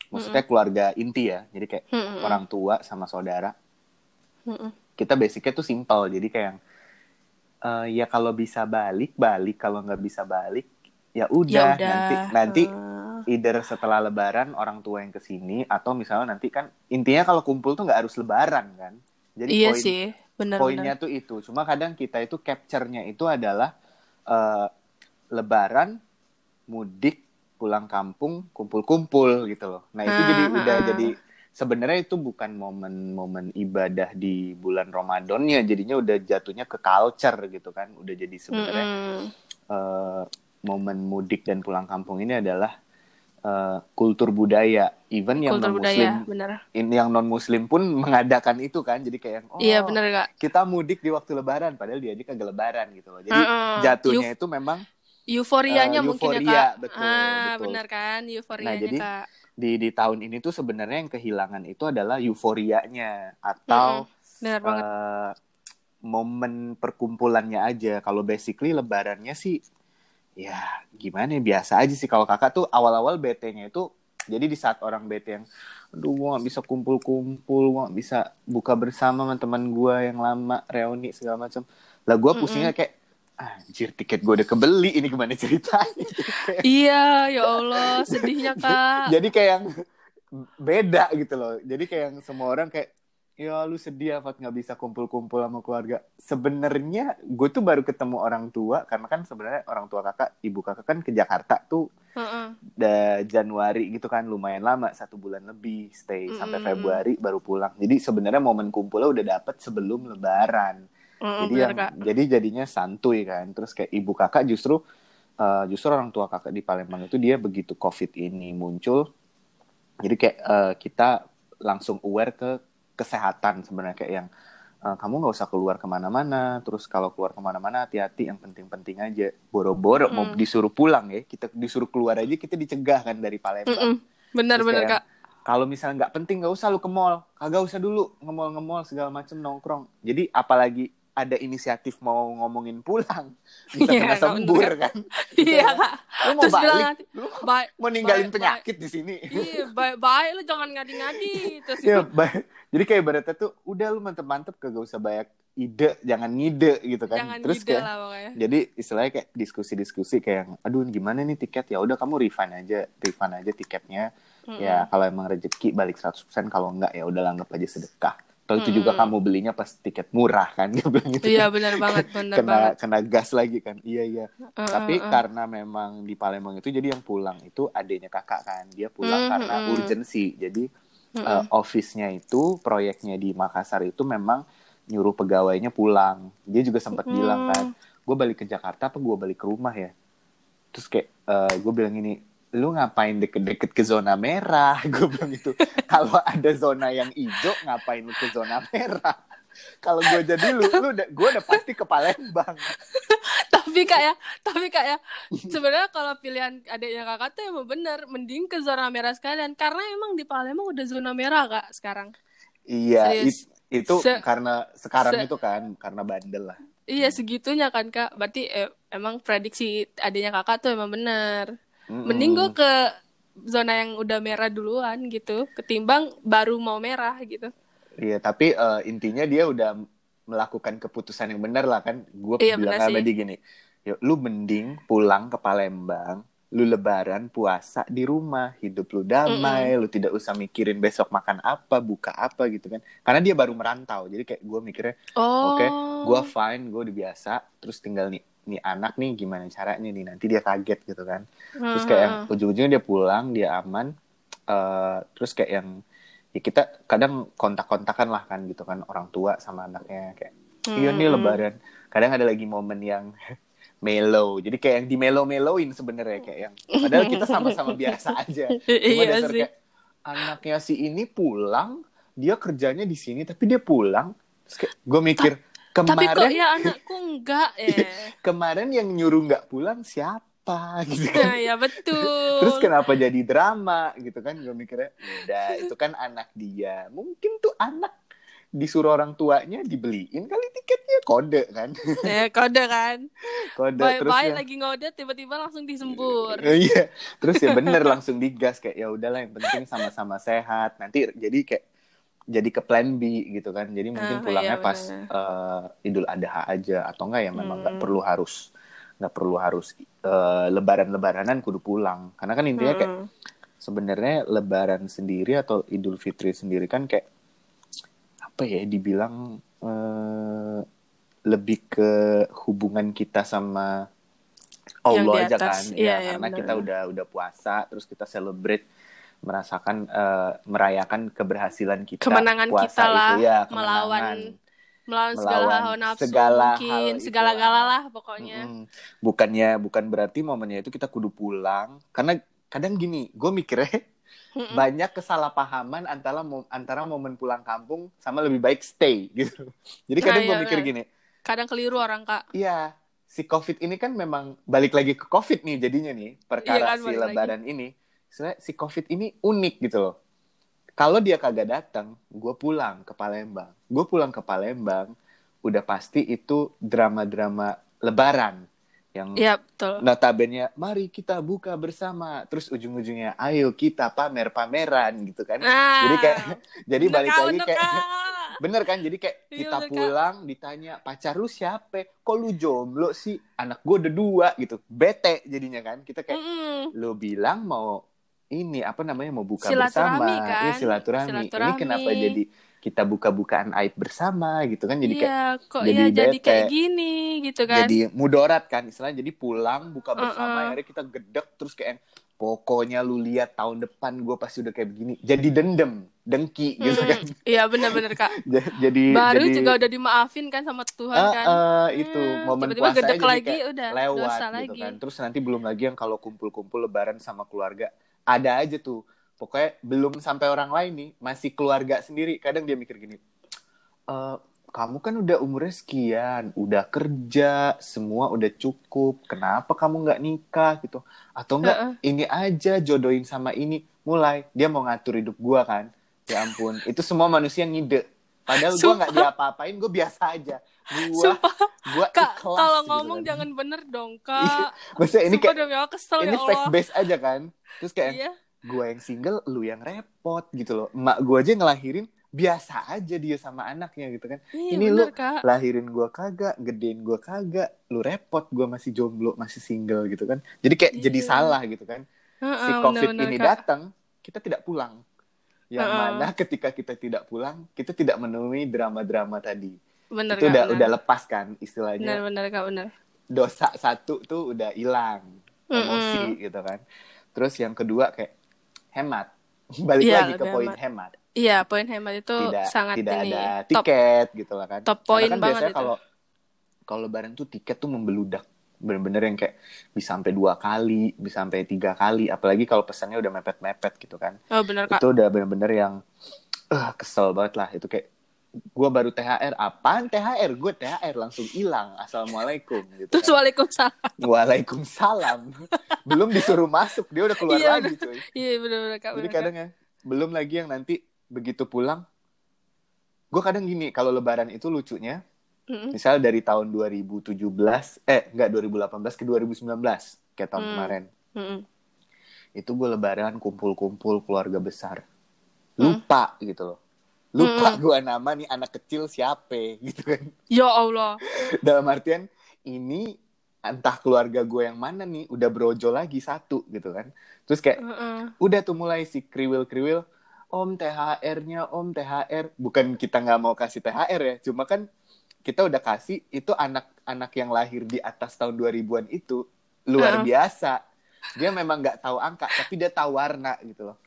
maksudnya keluarga inti ya, jadi kayak Mm-mm. orang tua sama saudara, Mm-mm. kita basicnya tuh simple, jadi kayak yang, eh, ya kalau bisa balik balik, kalau nggak bisa balik ya udah. Ya nanti nanti Ah. either setelah lebaran orang tua yang ke sini atau misalnya nanti kan intinya kalau kumpul tuh nggak harus lebaran kan? Jadi iya poin sih. Benar poinnya tuh itu. Cuma kadang kita itu capture-nya itu adalah eh, lebaran mudik pulang kampung kumpul-kumpul gitu loh. Nah itu Ah, jadi ah, udah ah. jadi sebenarnya itu bukan momen-momen ibadah di bulan Ramadannya jadinya udah jatuhnya ke culture gitu kan. Udah jadi sebenarnya Mm-mm. eh, momen mudik dan pulang kampung ini adalah eh, kultur budaya. Even yang kultur non budaya muslim benar ini yang non muslim pun mengadakan itu kan. Jadi kayak oh iya benar kak. kita mudik di waktu lebaran padahal dia aja kagak lebaran gitu loh. Jadi Mm-mm. jatuhnya itu memang euforianya Eh, mungkin ya euforia, kak. betul, ah betul. benar kan? Euforianya jadi, kak. di di tahun ini tuh sebenarnya yang kehilangan itu adalah euforianya atau benar banget. eh, momen perkumpulannya aja. Kalau basically lebarannya sih ya gimana ya biasa aja sih. Kalau kakak tuh awal-awal BT-nya itu jadi di saat orang BT yang aduh gua gak bisa kumpul-kumpul, gua gak bisa buka bersama sama teman gua yang lama reuni segala macam. Lah gua pusingnya kayak anjir tiket gua udah kebeli. Ini gimana ceritanya? Iya ya Allah sedihnya kak. Jadi kayak yang beda gitu loh. Jadi kayak yang semua orang kayak ya lu sedih Fat nggak bisa kumpul-kumpul sama keluarga. Sebenarnya gue tuh baru ketemu orang tua karena kan sebenarnya orang tua kakak ibu kakak kan ke Jakarta tuh Heeh. da Januari gitu kan lumayan lama satu bulan lebih stay sampai Mm. Februari baru pulang. Jadi sebenarnya momen kumpulnya udah dapet sebelum Lebaran Mm-mm, jadi yang kak. jadi jadinya santuy kan. Terus kayak ibu kakak justru eh, justru orang tua kakak di Palembang itu dia begitu covid ini muncul jadi kayak eh, kita langsung aware ke kesehatan sebenarnya. Kayak yang eh, kamu nggak usah keluar ke mana-mana terus kalau keluar ke mana-mana hati-hati yang penting-penting aja. Boro-boro mau Mm. disuruh pulang ya kita disuruh keluar aja kita dicegah kan dari Palembang. Mm-mm. benar Terus benar kayak, kak. kalau misalnya nggak penting nggak usah lu ke mall. Kagak usah dulu nge-mall nge-mall segala macem nongkrong. Jadi apalagi ada inisiatif mau ngomongin pulang. Bisa Iya, kena nggak sembur kan? Iya kak. Lu mau terus bilang balik? nanti lu baik mau ninggalin baik, penyakit di sini? Iya baik baik lu jangan ngadi-ngadi. Terus Iya, ba- jadi kayak ibaratnya tuh udah lu mantep-mantep kagak usah banyak ide jangan ngide gitu kan. Jangan terus kayak lah pokoknya. jadi istilahnya kayak diskusi-diskusi kayak aduh gimana nih tiket? Ya udah kamu refund aja refund aja tiketnya. Mm-mm. ya kalau emang rezeki balik 100% kalau enggak ya udah anggap aja sedekah Atau itu juga Mm-mm. kamu belinya pas tiket murah kan dia bilang gitu iya kan. benar banget benar kena banget kena gas lagi kan iya iya Uh, tapi uh, uh. karena memang di Palembang itu jadi yang pulang itu adanya kakak kan dia pulang Mm, karena urgensi jadi Mm-mm. eh, office-nya itu proyeknya di Makassar itu memang nyuruh pegawainya pulang dia juga sempat Mm. bilang kan gue balik ke Jakarta apa gue balik ke rumah ya terus kayak gue bilang ini lu ngapain deket-deket ke zona merah? Gue bilang gitu. Kalau ada zona yang hijau ngapain lu ke zona merah? Kalau gue jadi lu lu udah gue udah pasti ke Palembang. Tapi kak ya tapi kak ya sebenarnya kalau pilihan adiknya kakak tuh emang bener mending ke zona merah sekalian. Karena emang di Palembang udah zona merah kak sekarang. Iya it- itu Se- karena sekarang se- itu kan karena bandel lah. Iya segitunya kan kak. Berarti eh, emang prediksi adiknya kakak tuh emang bener mending gue ke zona yang udah merah duluan gitu ketimbang baru mau merah gitu. Iya, tapi eh, intinya dia udah melakukan keputusan yang benar lah kan. Gue Iya, bilang dia gini, yuk lu mending pulang ke Palembang, lu lebaran puasa di rumah, hidup lu damai, lu tidak usah mikirin besok makan apa, buka apa gitu kan. Karena dia baru merantau, jadi kayak gue mikirnya, oh oke, gue fine, gue udah biasa, terus tinggal nih nih anak nih gimana caranya nih nanti dia kaget gitu kan. Terus kayak yang ujung-ujungnya dia pulang dia aman eh, terus kayak yang ya kita kadang kontak-kontakan lah kan gitu kan orang tua sama anaknya kayak iya nih Hmm. lebaran. Kadang ada lagi momen yang mellow jadi kayak yang di mellow-mellowin sebenarnya kayak yang padahal kita sama-sama biasa aja. Cuma Iya dasar sih. kayak anaknya si ini pulang dia kerjanya di sini tapi dia pulang. Gue mikir tapi kok kemarin ya anakku enggak eh kemarin yang nyuruh nggak pulang siapa gitu kan Nah, ya betul Terus kenapa jadi drama gitu kan? Gue mikirnya, udah itu kan anak dia. Mungkin tuh anak disuruh orang tuanya dibeliin kali tiketnya kode kan? ya kode kan Kode baik terus baik ya. lagi ngode tiba-tiba langsung disembur Iya, terus ya bener langsung digas kayak ya udahlah yang penting sama-sama sehat. Nanti jadi kayak jadi ke plan B gitu kan. Jadi mungkin Ah, pulangnya iya, pas eh, Idul Adha aja atau enggak ya memang nggak Hmm. perlu harus nggak perlu harus uh, lebaran-lebaranan kudu pulang karena kan intinya kayak sebenarnya lebaran sendiri atau Idul Fitri sendiri kan kayak apa ya dibilang uh, lebih ke hubungan kita sama Allah aja kan ya, ya karena bener. kita udah udah puasa terus kita celebrate merasakan uh, merayakan keberhasilan kita kemenangan puasa kita lah itu, ya, melawan melawan segala hal nafsu segala mungkin segala gala lah pokoknya. Mm -hmm. bukannya bukan berarti momennya itu kita kudu pulang. Karena kadang gini gue mikirnya mm-hmm. banyak kesalahpahaman antara antara momen pulang kampung sama lebih baik stay gitu. Jadi kadang nah, gue iya, mikir gini. Kadang keliru orang kak. Iya si covid ini kan memang balik lagi ke covid nih jadinya nih perkara iya kan, si lebaran lagi. ini sebenarnya si covid ini unik gitu loh. Kalau dia kagak datang gue pulang ke Palembang. Gue pulang ke Palembang udah pasti itu drama-drama lebaran yang ya, betul. notabene mari kita buka bersama. Terus ujung-ujungnya ayo kita pamer-pameran gitu kan. Ah, jadi kayak jadi balik lagi kayak bener kan? Jadi kayak iya, kita pulang ditanya pacar lu siapa? Kok lu jomblo sih? Anak gue udah dua gitu. Bete jadinya kan. Kita kayak mm -mm. lu bilang mau ini apa namanya mau buka silaturahmi, bersama. Kan? ya silaturahmi. silaturahmi. ini kenapa jadi kita buka-bukaan aib bersama gitu kan? Jadi iya, kayak kok jadi, ya, bete, jadi kayak gini gitu kan? Jadi mudorat kan? Istilahnya jadi pulang buka bersama uh -uh. akhirnya kita gedek terus kayak pokoknya lu lihat tahun depan gue pasti udah kayak begini. Jadi dendem dengki gitu kan? iya benar-benar kak. Jadi baru jadi, juga udah dimaafin kan sama Tuhan uh, kan? Uh, itu hmm, momen tiba -tiba puasa gedek lagi udah lewat dosa gitu lagi. kan terus nanti belum lagi yang kalau kumpul-kumpul lebaran sama keluarga ada aja tuh. Pokoknya belum sampai orang lain nih masih keluarga sendiri. Kadang dia mikir gini e, kamu kan udah umurnya sekian udah kerja semua udah cukup. Kenapa kamu nggak nikah? Gitu. Atau enggak uh -uh. ini aja jodohin sama ini. Mulai dia mau ngatur hidup gua kan. Ya ampun itu semua manusia ngide. Padahal gua nggak diapa-apain gua biasa aja. Gua Sumpah. gua kak kalau gitu ngomong kan. jangan bener dong kak. maksudnya ini Sumpah kayak kesel, ini ya fact base aja kan terus kayak iya gue yang single lu yang repot gitu loh emak gue aja ngelahirin biasa aja dia sama anaknya gitu kan iya, ini bener, lu kak. lahirin gue kagak gedein gue kagak lu repot gue masih jomblo masih single gitu kan jadi kayak iya. jadi salah gitu kan uh -uh, si covid bener, ini datang kita tidak pulang yang uh -uh. mana ketika kita tidak pulang kita tidak menemui drama-drama tadi bener, itu kak, udah bener. udah lepas kan istilahnya bener, bener, kak, bener. dosa satu tuh udah hilang emosi mm -hmm. gitu kan terus yang kedua kayak hemat. Balik ya, lagi ke poin hemat. Iya, poin hemat itu tidak, sangat tidak ini. ada tiket top, gitu lah kan. Top poin kan banget biasanya kalau kalau lebaran tuh tiket tuh membeludak bener-bener yang kayak bisa sampai dua kali, bisa sampai tiga kali, apalagi kalau pesannya udah mepet-mepet gitu kan. Oh bener kak. Itu udah bener-bener yang uh, kesel banget lah. Itu kayak gue baru THR apaan THR gue THR langsung hilang. Assalamualaikum gitu terus kan. waalaikumsalam. Waalaikumsalam. Belum disuruh masuk dia udah keluar iya, lagi cuy. Iya benar-benar jadi kadang ya belum lagi yang nanti begitu pulang. Gue kadang gini kalau lebaran itu lucunya mm-hmm. misal dari tahun 2017 eh enggak 2018 ke 2019 kayak tahun mm. kemarin. Mm-hmm. itu gue lebaran kumpul-kumpul keluarga besar. Lupa mm. gitu loh lupa hmm. gua nama nih anak kecil siapa gitu kan ya Allah dalam artian ini entah keluarga gue yang mana nih udah brojo lagi satu gitu kan terus kayak uh -uh. udah tuh mulai si kriwil kriwil om THR-nya om THR bukan kita nggak mau kasih THR ya cuma kan kita udah kasih itu anak-anak yang lahir di atas tahun 2000-an itu luar uh -uh. biasa dia memang nggak tahu angka tapi dia tahu warna gitu loh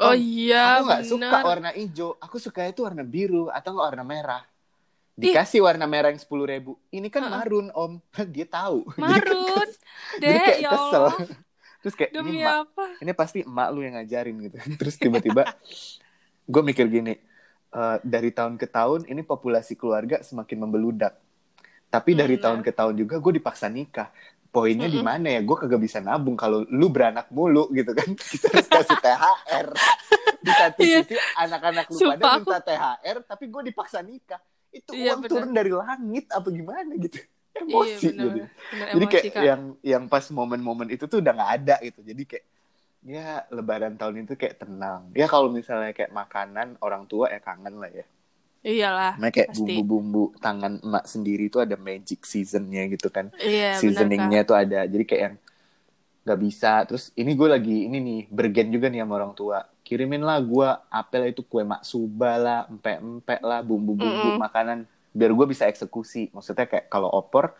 Oh, oh iya, aku nggak suka warna hijau. Aku suka itu warna biru atau nggak warna merah. Dikasih Ih. warna merah yang sepuluh ribu. Ini kan uh. marun om. Dia tahu. Marun. Dek, kayak ya kesel. Terus kayak Demi ini apa? ini pasti emak lu yang ngajarin gitu. Terus tiba-tiba gue mikir gini. Uh, dari tahun ke tahun ini populasi keluarga semakin membeludak. Tapi dari hmm, tahun ke tahun juga gue dipaksa nikah poinnya mm -hmm. di mana ya? Gue kagak bisa nabung kalau lu beranak mulu gitu kan. Kita harus kasih THR di satu yeah. sisi anak-anak lu Sumpah pada aku... minta THR tapi gue dipaksa nikah. Itu yeah, uang bener. turun dari langit apa gimana gitu. Emosi iya, bener, jadi. Bener jadi kayak kak. yang yang pas momen-momen itu tuh udah nggak ada gitu. Jadi kayak ya lebaran tahun itu kayak tenang. Ya kalau misalnya kayak makanan orang tua ya kangen lah ya Iyalah. Nah kayak bumbu-bumbu tangan emak sendiri itu ada magic seasonnya gitu kan. Iya, Seasoningnya tuh ada. Jadi kayak yang nggak bisa. Terus ini gue lagi ini nih bergen juga nih sama orang tua. Kirimin lah gue apel itu kue maksuba lah, empek-empek lah, bumbu-bumbu mm -mm. makanan biar gue bisa eksekusi. Maksudnya kayak kalau opor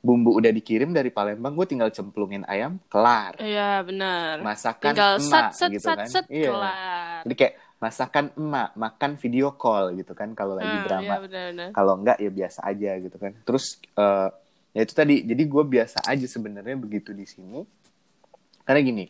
bumbu udah dikirim dari Palembang, gue tinggal cemplungin ayam, kelar. Iya benar. Masakan tinggal emak set, set, gitu set, kan. Set, iya. kelar. Jadi kayak masakan emak makan video call gitu kan kalau lagi hmm, drama. ya kalau enggak ya biasa aja gitu kan. Terus uh, ya itu tadi jadi gue biasa aja sebenarnya begitu di sini. Karena gini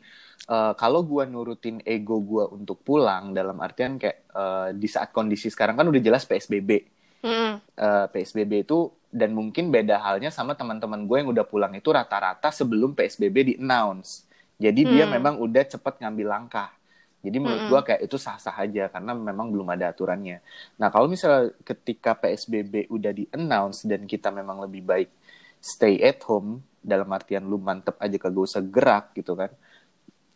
uh, kalau gue nurutin ego gue untuk pulang dalam artian kayak uh, di saat kondisi sekarang kan udah jelas psbb mm. uh, psbb itu dan mungkin beda halnya sama teman-teman gue yang udah pulang itu rata-rata sebelum psbb di announce. Jadi mm. dia memang udah cepet ngambil langkah jadi menurut gue kayak itu sah-sah aja karena memang belum ada aturannya. Nah kalau misalnya ketika PSBB udah di announce dan kita memang lebih baik stay at home dalam artian lu mantep aja kagak usah gerak gitu kan.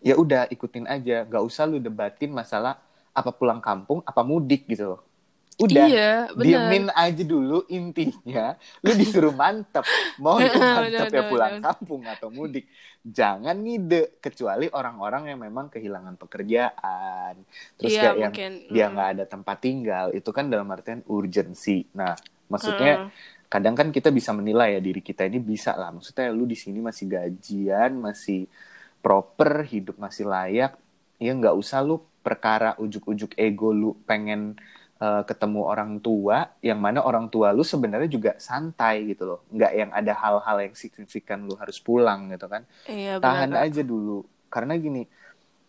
Ya udah ikutin aja, gak usah lu debatin masalah apa pulang kampung apa mudik gitu loh udah iya, diemin aja dulu intinya. Lu disuruh mantep. Mau itu mantep ya pulang kampung atau mudik. Jangan ngide kecuali orang-orang yang memang kehilangan pekerjaan. Terus iya, kayak mungkin. yang dia nggak ada tempat tinggal itu kan dalam artian urgensi. Nah maksudnya hmm. kadang kan kita bisa menilai ya diri kita ini bisa lah. Maksudnya lu di sini masih gajian masih proper hidup masih layak. Ya nggak usah lu perkara ujuk-ujuk ego lu pengen uh, ketemu orang tua yang mana orang tua lu sebenarnya juga santai gitu loh. Nggak yang ada hal-hal yang signifikan lu harus pulang gitu kan. Iya, tahan benar. aja dulu. Karena gini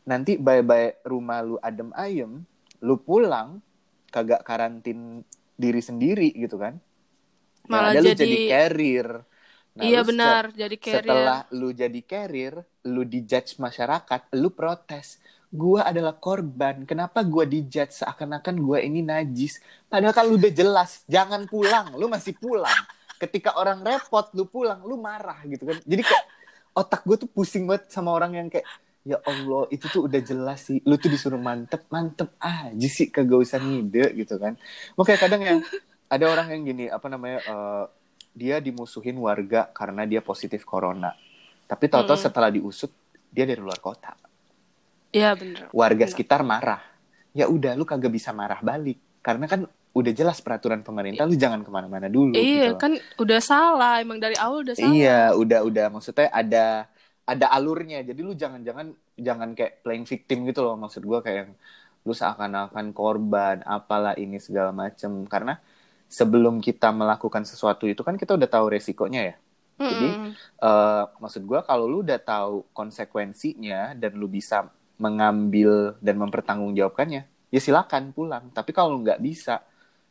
nanti bye-bye rumah lu adem ayem lu pulang kagak karantin diri sendiri gitu kan. Malah jadi... lu jadi carrier. Nah, iya benar, jadi carrier. Setelah lu jadi carrier, lu dijudge masyarakat, lu protes gue adalah korban. Kenapa gue dijudge seakan-akan gue ini najis? Padahal kan lu udah jelas, jangan pulang. Lu masih pulang. Ketika orang repot, lu pulang, lu marah gitu kan. Jadi kayak otak gue tuh pusing banget sama orang yang kayak, ya Allah, itu tuh udah jelas sih. Lu tuh disuruh mantep, mantep aja sih, kagak usah ngide gitu kan. Makanya kadang yang ada orang yang gini, apa namanya, uh, dia dimusuhin warga karena dia positif corona. Tapi tahu-tahu hmm. setelah diusut, dia dari luar kota Iya benar. Warga bener. sekitar marah. Ya udah lu kagak bisa marah balik karena kan udah jelas peraturan pemerintah lu jangan ke mana-mana dulu. Iya gitu. kan udah salah emang dari awal udah salah. Iya udah udah maksudnya ada ada alurnya jadi lu jangan-jangan jangan kayak playing victim gitu loh maksud gue kayak lu seakan-akan korban apalah ini segala macem karena sebelum kita melakukan sesuatu itu kan kita udah tahu resikonya ya. Mm Jadi uh, maksud gue kalau lu udah tahu konsekuensinya dan lu bisa mengambil dan mempertanggungjawabkannya, ya silakan pulang. Tapi kalau nggak bisa,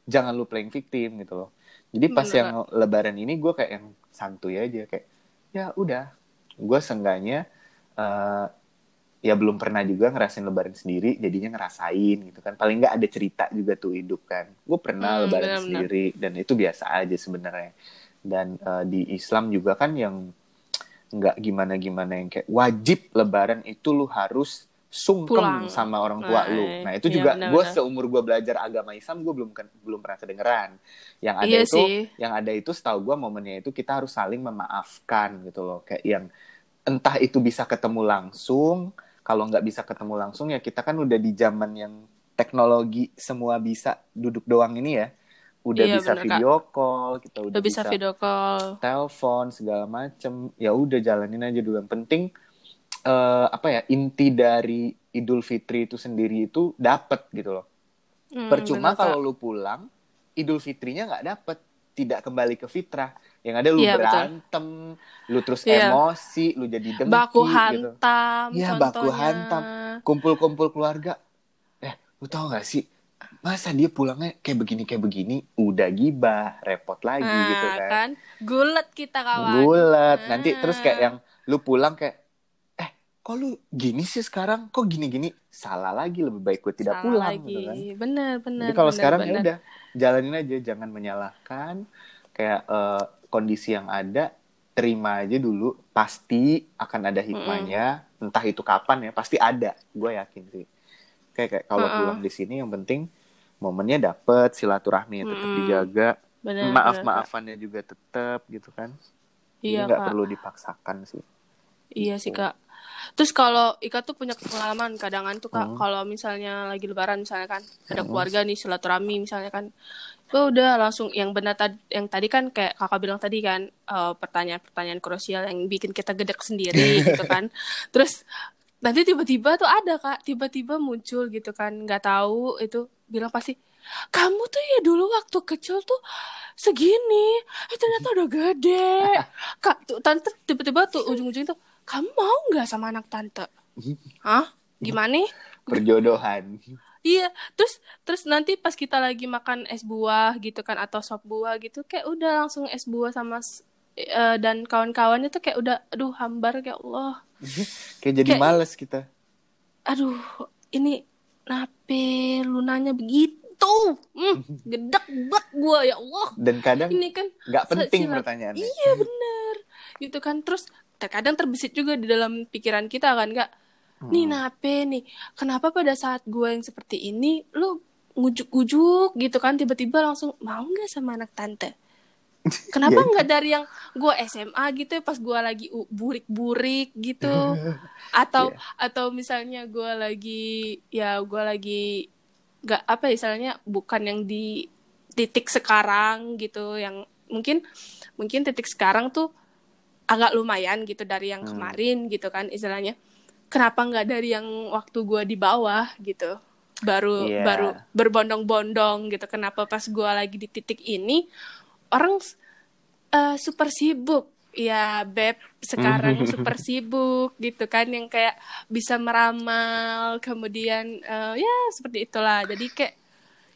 jangan lu playing victim gitu loh. Jadi pas Bener. yang lebaran ini gue kayak yang santuy aja kayak ya udah, gue sengganya uh, ya belum pernah juga ngerasain lebaran sendiri, jadinya ngerasain gitu kan. Paling nggak ada cerita juga tuh hidup kan. Gue pernah hmm, lebaran bener, sendiri dan itu biasa aja sebenarnya. Dan uh, di Islam juga kan yang nggak gimana gimana yang kayak wajib lebaran itu lu harus sungkem Pulang. sama orang tua nah, lu. Nah itu iya, juga gue seumur gue belajar agama Islam gue belum belum pernah kedengeran. Yang ada iya itu, sih. yang ada itu setahu gue momennya itu kita harus saling memaafkan gitu loh. Kayak yang entah itu bisa ketemu langsung, kalau nggak bisa ketemu langsung ya kita kan udah di zaman yang teknologi semua bisa duduk doang ini ya. Udah iya, bisa bener, video Kak. call, kita udah, udah bisa, bisa video call, telepon segala macem. Ya udah jalanin aja dulu. Yang penting uh, apa ya inti dari Idul Fitri itu sendiri itu dapat gitu loh. Hmm, Percuma kalau lu pulang Idul Fitrinya nggak dapet, tidak kembali ke fitrah. Yang ada lu yeah, berantem, betul. lu terus yeah. emosi, lu jadi dengki baku gitu. hantam. Iya, baku hantam. Kumpul-kumpul keluarga. Eh, lu tau gak sih? Masa dia pulangnya kayak begini kayak begini, udah gibah, repot lagi nah, gitu kan. kan. Gulet kita kawan. Gulet. Nanti terus kayak yang lu pulang kayak kok lu gini sih sekarang? Kok gini-gini? Salah lagi lebih baik gue tidak salah pulang lagi. gitu kan. Bener bener jadi kalau sekarang ya udah jalanin aja jangan menyalahkan. Kayak uh, kondisi yang ada terima aja dulu. Pasti akan ada hikmahnya. Mm entah itu kapan ya pasti ada. Gue yakin sih. Kayak kayak kalau mm pulang di sini yang penting momennya dapet silaturahmi tetap Mm-mm. dijaga. Benar, maaf benar, Kak. maafannya juga tetap gitu kan. Iya, nggak perlu dipaksakan sih. Iya sih kak. Terus kalau Ika tuh punya pengalaman kadangan tuh kak, Hmm. kalau misalnya lagi lebaran misalnya kan, ada Hmm. keluarga nih silaturahmi misalnya kan, itu udah langsung yang benar tadi, yang tadi kan kayak kakak bilang tadi kan eh, pertanyaan-pertanyaan krusial yang bikin kita gedek sendiri gitu kan. Terus nanti tiba-tiba tuh ada kak, tiba-tiba muncul gitu kan, nggak tahu itu bilang pasti kamu tuh ya dulu waktu kecil tuh segini, eh ternyata udah gede. Kak, tuh, tante tiba-tiba tuh ujung-ujungnya tuh, kamu mau nggak sama anak tante? Hah? Gimana? perjodohan Iya, terus terus nanti pas kita lagi makan es buah gitu kan atau sop buah gitu, kayak udah langsung es buah sama eh, dan kawan-kawannya tuh kayak udah, aduh hambar kayak Allah, kayak jadi Kayak- males kita aduh ini nape lunanya begitu, hmm, gedek banget gue ya Allah. dan kadang Ini kan nggak penting pertanyaannya Iya bener gitu kan terus terkadang terbesit juga di dalam pikiran kita kan nggak nih nape nih kenapa pada saat gue yang seperti ini lu ngujuk-ngujuk gitu kan tiba-tiba langsung mau nggak sama anak tante? Kenapa Ya, nggak dari yang gue SMA gitu ya pas gue lagi burik-burik gitu? Atau Iya. atau misalnya gue lagi ya gue lagi nggak apa ya istilahnya bukan yang di titik sekarang gitu yang mungkin mungkin titik sekarang tuh agak lumayan gitu dari yang Hmm. kemarin gitu kan istilahnya. Kenapa nggak dari yang waktu gue di bawah gitu? Baru Iya. baru berbondong-bondong gitu. Kenapa pas gue lagi di titik ini orang eh, super sibuk. Ya beb sekarang super sibuk gitu kan. Yang kayak bisa meramal kemudian eh, ya seperti itulah. Jadi kayak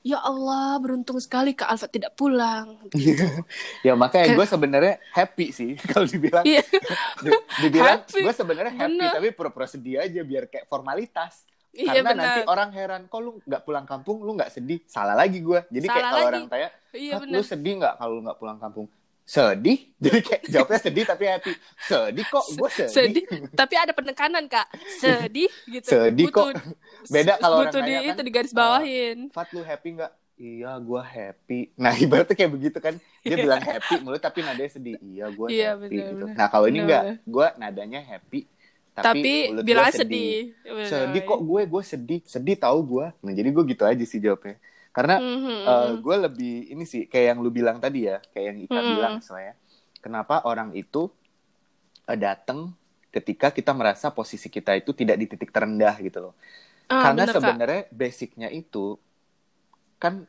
ya Allah beruntung sekali Kak Alfa tidak pulang. Ya makanya gue sebenarnya happy sih kalau dibilang. Iya. Di- dibilang gue sebenarnya happy Bener. tapi pura-pura sedih aja biar kayak formalitas. Iya, karena benar. nanti orang heran kok lu nggak pulang kampung? Lu nggak sedih? Salah lagi gue jadi kayak Salah kalau lagi. orang tanya iya "Hah, benar lu sedih nggak kalau lu nggak pulang kampung? Sedih. Jadi kayak jawabnya sedih tapi happy. Sedih kok gue sedih, sedih. Tapi ada penekanan Kak. Sedih gitu. Sedih kok. Beda kalau orang di kan, itu di garis eh, bawahin. Fat lu happy nggak? Iya gue happy. Nah ibaratnya kayak begitu kan. Dia bilang happy mulut tapi nadanya sedih. Iya gue Iya, happy benar, gitu. nah kalau ini Benar, nggak benar. gue nadanya happy tapi, tapi bilang sedih, Benar. sedih kok gue gue sedih. Sedih tahu gue nah jadi gue gitu aja sih jawabnya. Karena Mhm, eh, mhm. gue lebih ini sih kayak yang lu bilang tadi ya kayak yang Ika Mm-mm. bilang misalnya kenapa orang itu eh, datang ketika kita merasa posisi kita itu tidak di titik terendah gitu loh Ah, karena bener, Kak. sebenarnya basicnya itu kan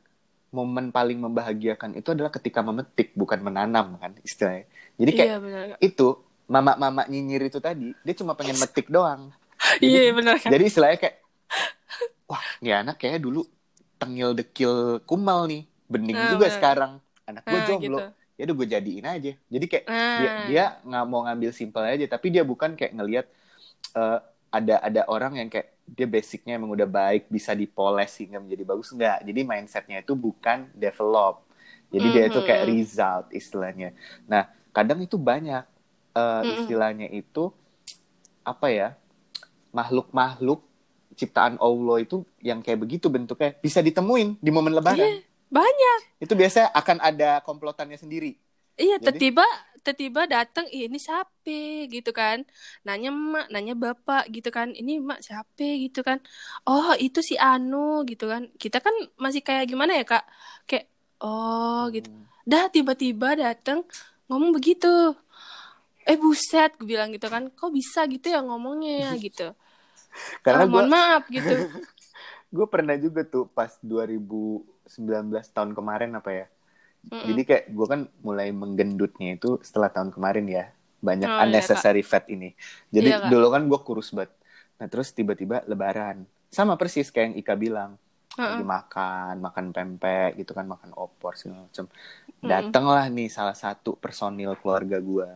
momen paling membahagiakan itu adalah ketika memetik bukan menanam kan istilahnya jadi kayak iya benar Kak. itu mama-mama nyinyir itu tadi dia cuma pengen metik doang iya benar Kak. jadi istilahnya kayak wah ini anak kayaknya dulu tengil dekil kumal nih bening Nah, juga bener. sekarang anak gue Nah, jomblo gitu. ya udah gue jadiin aja jadi kayak Nah. dia dia nggak mau ngambil simpel aja tapi dia bukan kayak ngelihat eh, ada ada orang yang kayak dia basicnya emang udah baik bisa dipoles sehingga menjadi bagus enggak jadi mindsetnya itu bukan develop. Jadi dia itu kayak Mhm. result istilahnya. Nah kadang itu banyak Mhm. istilahnya itu apa ya makhluk-makhluk ciptaan Allah itu yang kayak begitu bentuknya bisa ditemuin di momen lebaran. Iya, banyak. Itu biasanya akan ada komplotannya sendiri. Iya, Jadi- tiba tiba datang "Ih, ini siapa gitu kan. Nanya emak, nanya bapak gitu kan. Ini emak siapa gitu kan. Oh, itu si Anu gitu kan. Kita kan masih kayak gimana ya, Kak? Kayak oh gitu. Hmm. Dah tiba-tiba datang ngomong begitu. Eh buset, gue bilang gitu kan. Kok bisa gitu ya ngomongnya ya gitu. karena gue mohon maaf gitu. gue pernah juga tuh pas 2019 tahun kemarin apa ya Mm-mm. jadi kayak gue kan mulai menggendutnya itu setelah tahun kemarin ya. Banyak Oh, iya, unnecessary fat ini. Jadi Iya, dulu kan gue kurus banget. Nah terus tiba-tiba lebaran. Sama persis kayak yang Ika bilang. Lagi makan makan pempek gitu kan makan opor segala macam datanglah nih salah satu personil keluarga gue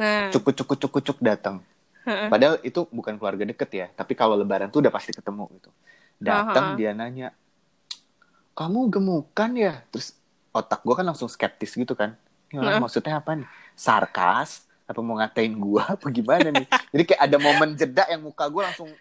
Nah, cuk cuk cuk cuk datang. Padahal itu bukan keluarga deket ya, tapi kalau lebaran tuh udah pasti ketemu gitu. Datang Aha. dia nanya, kamu gemukan ya? Terus otak gue kan langsung skeptis gitu kan. Heeh. maksudnya apa nih? Sarkas? Apa mau ngatain gue? Apa gimana nih? Jadi kayak ada momen jeda yang muka gue langsung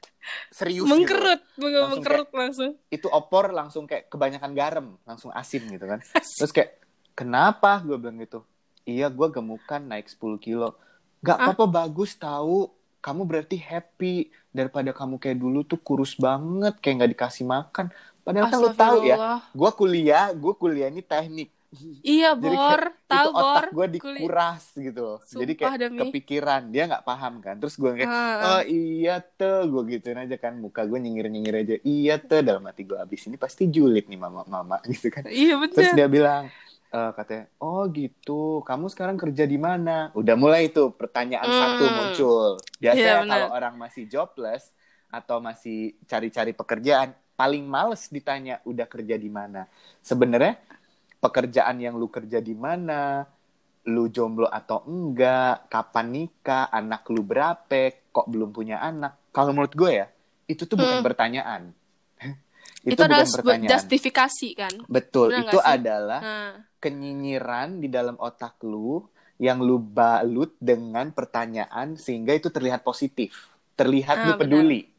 serius mengkerut gitu. langsung mengkerut kayak, langsung itu opor langsung kayak kebanyakan garam langsung asin gitu kan terus kayak kenapa gue bilang gitu iya gue gemukan naik 10 kilo gak apa-apa bagus tahu kamu berarti happy daripada kamu kayak dulu tuh kurus banget kayak nggak dikasih makan padahal kan lo tahu ya gue kuliah gue kuliah ini teknik Iya bor, tahu bor. Otak gue dikuras Kuli... gitu. Sumpah, Jadi kayak demi. kepikiran dia nggak paham kan. Terus gue kayak uh. oh iya tuh gue gituin aja kan. Muka gue nyengir nyengir aja. Iya tuh dalam hati gue abis ini pasti julid nih mama mama gitu kan. Iya betul. Terus dia bilang uh, katanya oh gitu. Kamu sekarang kerja di mana? Udah mulai tuh pertanyaan mm. satu muncul. Biasanya yeah, kalau orang masih jobless atau masih cari-cari pekerjaan paling males ditanya udah kerja di mana. Sebenarnya pekerjaan yang lu kerja di mana, lu jomblo atau enggak, kapan nikah, anak lu berapa, kok belum punya anak. Kalau menurut gue ya, itu tuh bukan hmm. pertanyaan. itu, itu bukan pertanyaan. justifikasi kan? Betul, Benar itu adalah hmm. kenyinyiran di dalam otak lu yang lu balut dengan pertanyaan sehingga itu terlihat positif, terlihat ah, lu peduli. Benar.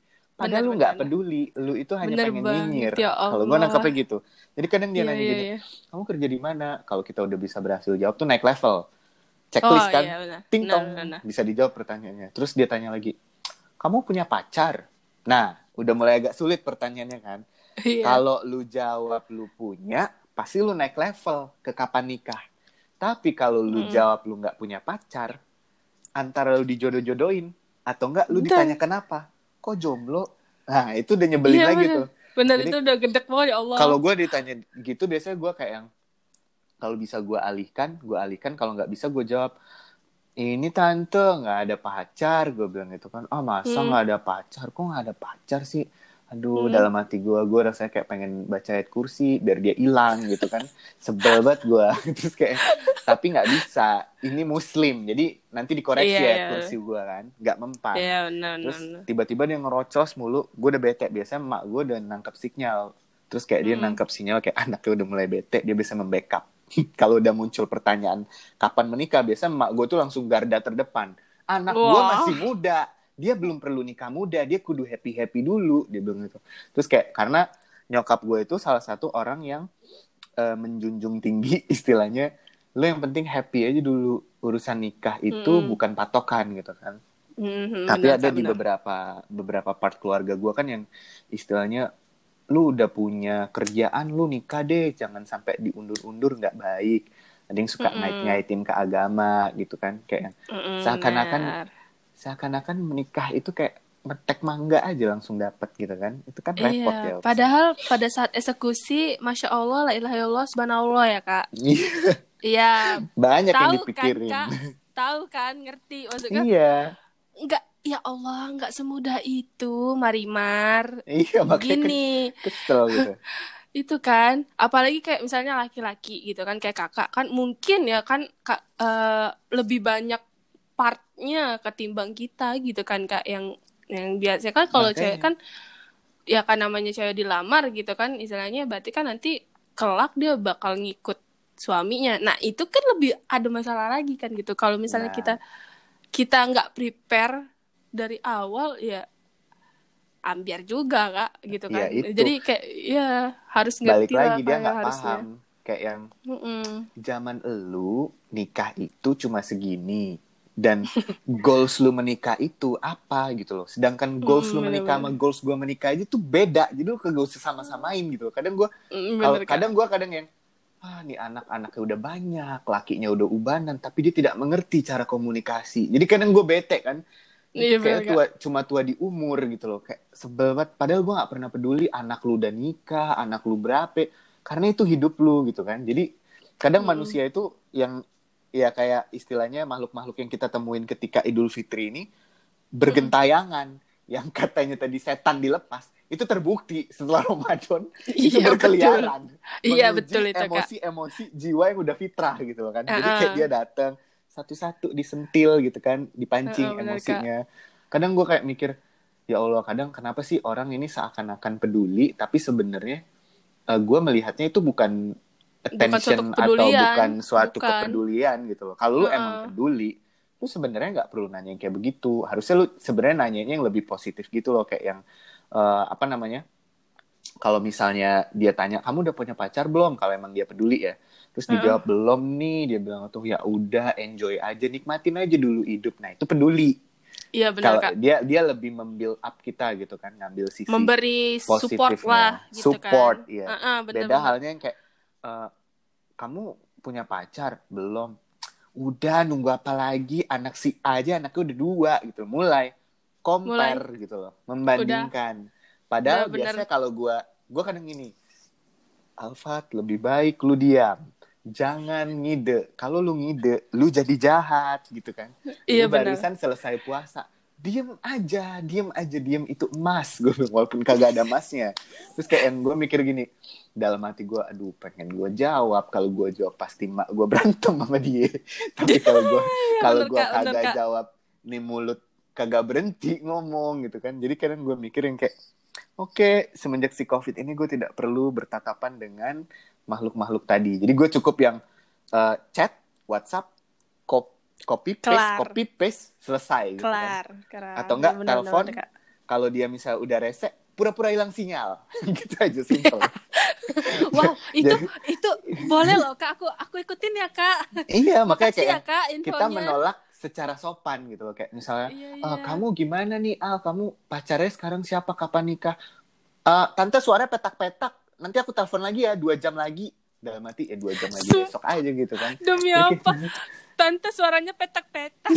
Padahal bener, lu nggak peduli, lu itu hanya bener pengen nyinyir. Ya Kalau gue nangkapnya gitu. Jadi kadang dia yeah, nanya yeah, gini, yeah. kamu kerja di mana? Kalau kita udah bisa berhasil jawab tuh naik level. Checklist oh, kan, iya, ting tong, nah, nah, nah. bisa dijawab pertanyaannya. Terus dia tanya lagi, kamu punya pacar? Nah, udah mulai agak sulit pertanyaannya kan. Yeah. Kalau lu jawab lu punya, pasti lu naik level ke kapan nikah. Tapi kalau lu hmm. jawab lu nggak punya pacar, antara lu dijodoh-jodohin atau enggak lu ditanya kenapa? Kok jomblo nah itu udah nyebelin iya, lagi bener. tuh bener Jadi, itu udah gedek banget ya Allah kalau gue ditanya gitu biasanya gue kayak yang kalau bisa gue alihkan gue alihkan kalau nggak bisa gue jawab ini tante nggak ada pacar gue bilang gitu kan oh masa hmm. nggak hmm. ada pacar kok nggak ada pacar sih aduh hmm. dalam hati gue gue rasanya kayak pengen baca ayat kursi biar dia hilang gitu kan. Sebel banget gue terus kayak tapi nggak bisa. Ini muslim jadi nanti dikoreksi yeah, ayat yeah. kursi gue kan. Nggak mempan. Yeah, no, terus tiba-tiba dia ngerocos mulu gue udah bete. Biasanya emak gue udah nangkep sinyal. Terus kayak hmm. dia nangkep sinyal kayak anaknya udah mulai bete dia bisa membackup. Kalau udah muncul pertanyaan kapan menikah? Biasanya emak gue tuh langsung garda terdepan. Anak wow. gue masih muda dia belum perlu nikah muda dia kudu happy happy dulu dia bilang gitu terus kayak karena nyokap gue itu salah satu orang yang uh, menjunjung tinggi istilahnya lo yang penting happy aja dulu urusan nikah itu hmm. bukan patokan gitu kan hmm, tapi benar, ada benar. di beberapa beberapa part keluarga gue kan yang istilahnya lu udah punya kerjaan lu nikah deh jangan sampai diundur-undur nggak baik ada yang suka mm -mm. ngait-ngaitin ke agama gitu kan kayak mm -mm, seakan-akan seakan-akan menikah itu kayak metek mangga aja langsung dapat gitu kan. Itu kan repot iya, ya padahal pada saat eksekusi masya allah la ilaha illallah subhanallah ya kak. Iya, iya. banyak tahu yang dipikirin. Kan, kak? tahu kan ngerti. Maksudnya iya. nggak ya Allah nggak semudah itu Marimar. Iya makanya gini. kesel gitu. Itu kan apalagi kayak misalnya laki-laki gitu kan kayak kakak. Kan mungkin ya kan kak, uh, lebih banyak partnya ketimbang kita gitu kan kak yang yang biasa. Kan kalau cewek kan ya kan namanya cewek dilamar gitu kan istilahnya berarti kan nanti kelak dia bakal ngikut suaminya. Nah itu kan lebih ada masalah lagi kan gitu. Kalau misalnya nah. kita kita nggak prepare dari awal ya ambiar juga kak gitu ya, kan. ya, jadi kayak ya harus ngerti Balik lagi dia nggak paham. Kayak yang mm -mm. zaman elu nikah itu cuma segini dan goals lu menikah itu apa gitu loh. Sedangkan goals hmm, lu menikah bener. sama goals gue menikah aja tuh beda jadi lu kagak usah sama-samain gitu loh. Kadang gue mm, kadang gue kadang yang ah nih anak-anaknya udah banyak lakinya udah ubanan tapi dia tidak mengerti cara komunikasi. Jadi kadang gue bete kan. Iya, kayak tua, cuma tua di umur gitu loh. Kayak sebel banget. Padahal gue nggak pernah peduli anak lu udah nikah anak lu berapa karena itu hidup lu gitu kan. Jadi kadang hmm. manusia itu yang ya kayak istilahnya makhluk-makhluk yang kita temuin ketika Idul Fitri ini bergentayangan. Hmm. yang katanya tadi setan dilepas itu terbukti setelah Ramadan. Itu iya, berkeliaran. Iya betul itu emosi-emosi jiwa yang udah fitrah gitu kan. Uh -uh. jadi kayak dia datang satu-satu disentil gitu kan dipancing uh -uh, emosinya. Kadang gue kayak mikir ya Allah kadang kenapa sih orang ini seakan-akan peduli? Tapi sebenarnya uh, gue melihatnya itu bukan attention bukan atau bukan suatu bukan. kepedulian gitu loh. Kalau lu uh -uh. emang peduli, lu sebenarnya nggak perlu nanya yang kayak begitu harusnya lu sebenarnya nanya yang lebih positif gitu loh kayak yang uh, apa namanya kalau misalnya dia tanya kamu udah punya pacar belum kalau emang dia peduli ya terus dijawab hmm. belum nih dia bilang tuh ya udah enjoy aja nikmatin aja dulu hidup nah itu peduli Iya benar kak. Dia dia lebih membuild up kita gitu kan, ngambil sisi memberi support lah, gitu kan. support, kan. iya. Uh -uh, bener, Beda bener. halnya yang kayak uh, kamu punya pacar belum? Udah nunggu apa lagi? Anak si aja anaknya udah dua gitu, mulai compare mulai. gitu loh, membandingkan. Udah. Padahal udah, biasanya kalau gue, gue kadang gini, Alfat lebih baik lu diam jangan ngide. Kalau lu ngide, lu jadi jahat gitu kan. Iya lu barisan selesai puasa, diem aja, diem aja, diem itu emas gue walaupun kagak ada emasnya. Terus kayak yang gue mikir gini, dalam hati gue, aduh pengen gue jawab. Kalau gue jawab pasti mak gue berantem sama dia. Tapi kalau gue iya, kalau gue kagak jawab, nih mulut kagak berhenti ngomong gitu kan. Jadi kadang gue mikirin kayak, oke okay, semenjak si covid ini gue tidak perlu bertatapan dengan makhluk-makhluk tadi. Jadi gue cukup yang uh, chat, WhatsApp, copy paste, Kelar. copy paste selesai gitu kan. Kelar. Atau enggak bener, telepon kalau dia misal udah rese pura-pura hilang sinyal. gitu aja simpel. wow, itu Jadi, itu boleh loh Kak, aku aku ikutin ya Kak. Iya, makanya kayak ya, Kak, kita menolak secara sopan gitu loh kayak misalnya iya, iya. Uh, kamu gimana nih Al kamu pacarnya sekarang siapa kapan nikah uh, tante suara petak-petak nanti aku telepon lagi ya dua jam lagi dalam mati ya dua jam lagi besok aja gitu kan. Demi apa? Tante suaranya petak-petak.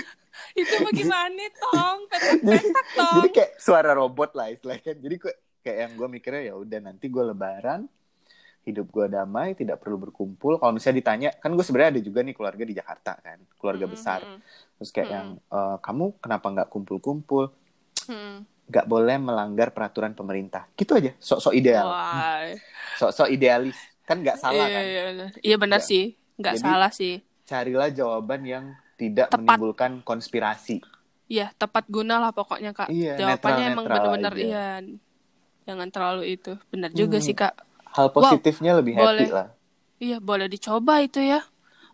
Itu bagaimana tong? Petak-petak tong. jadi kayak suara robot lah istilahnya kan. Jadi kayak yang gue mikirnya ya udah nanti gue lebaran hidup gue damai tidak perlu berkumpul. Kalau misalnya ditanya kan gue sebenarnya ada juga nih keluarga di Jakarta kan keluarga mm -hmm. besar. terus kayak mm -hmm. yang e, kamu kenapa nggak kumpul-kumpul? Mm nggak boleh melanggar peraturan pemerintah. Gitu aja sok-sok ideal. Sok-sok idealis kan nggak salah iya, kan iya, iya benar sih nggak salah sih carilah jawaban yang tidak tepat. menimbulkan konspirasi iya tepat guna lah pokoknya kak iya, jawabannya netral, emang benar-benar iya jangan terlalu itu benar juga hmm, sih kak hal positifnya wow, lebih happy boleh. lah iya boleh dicoba itu ya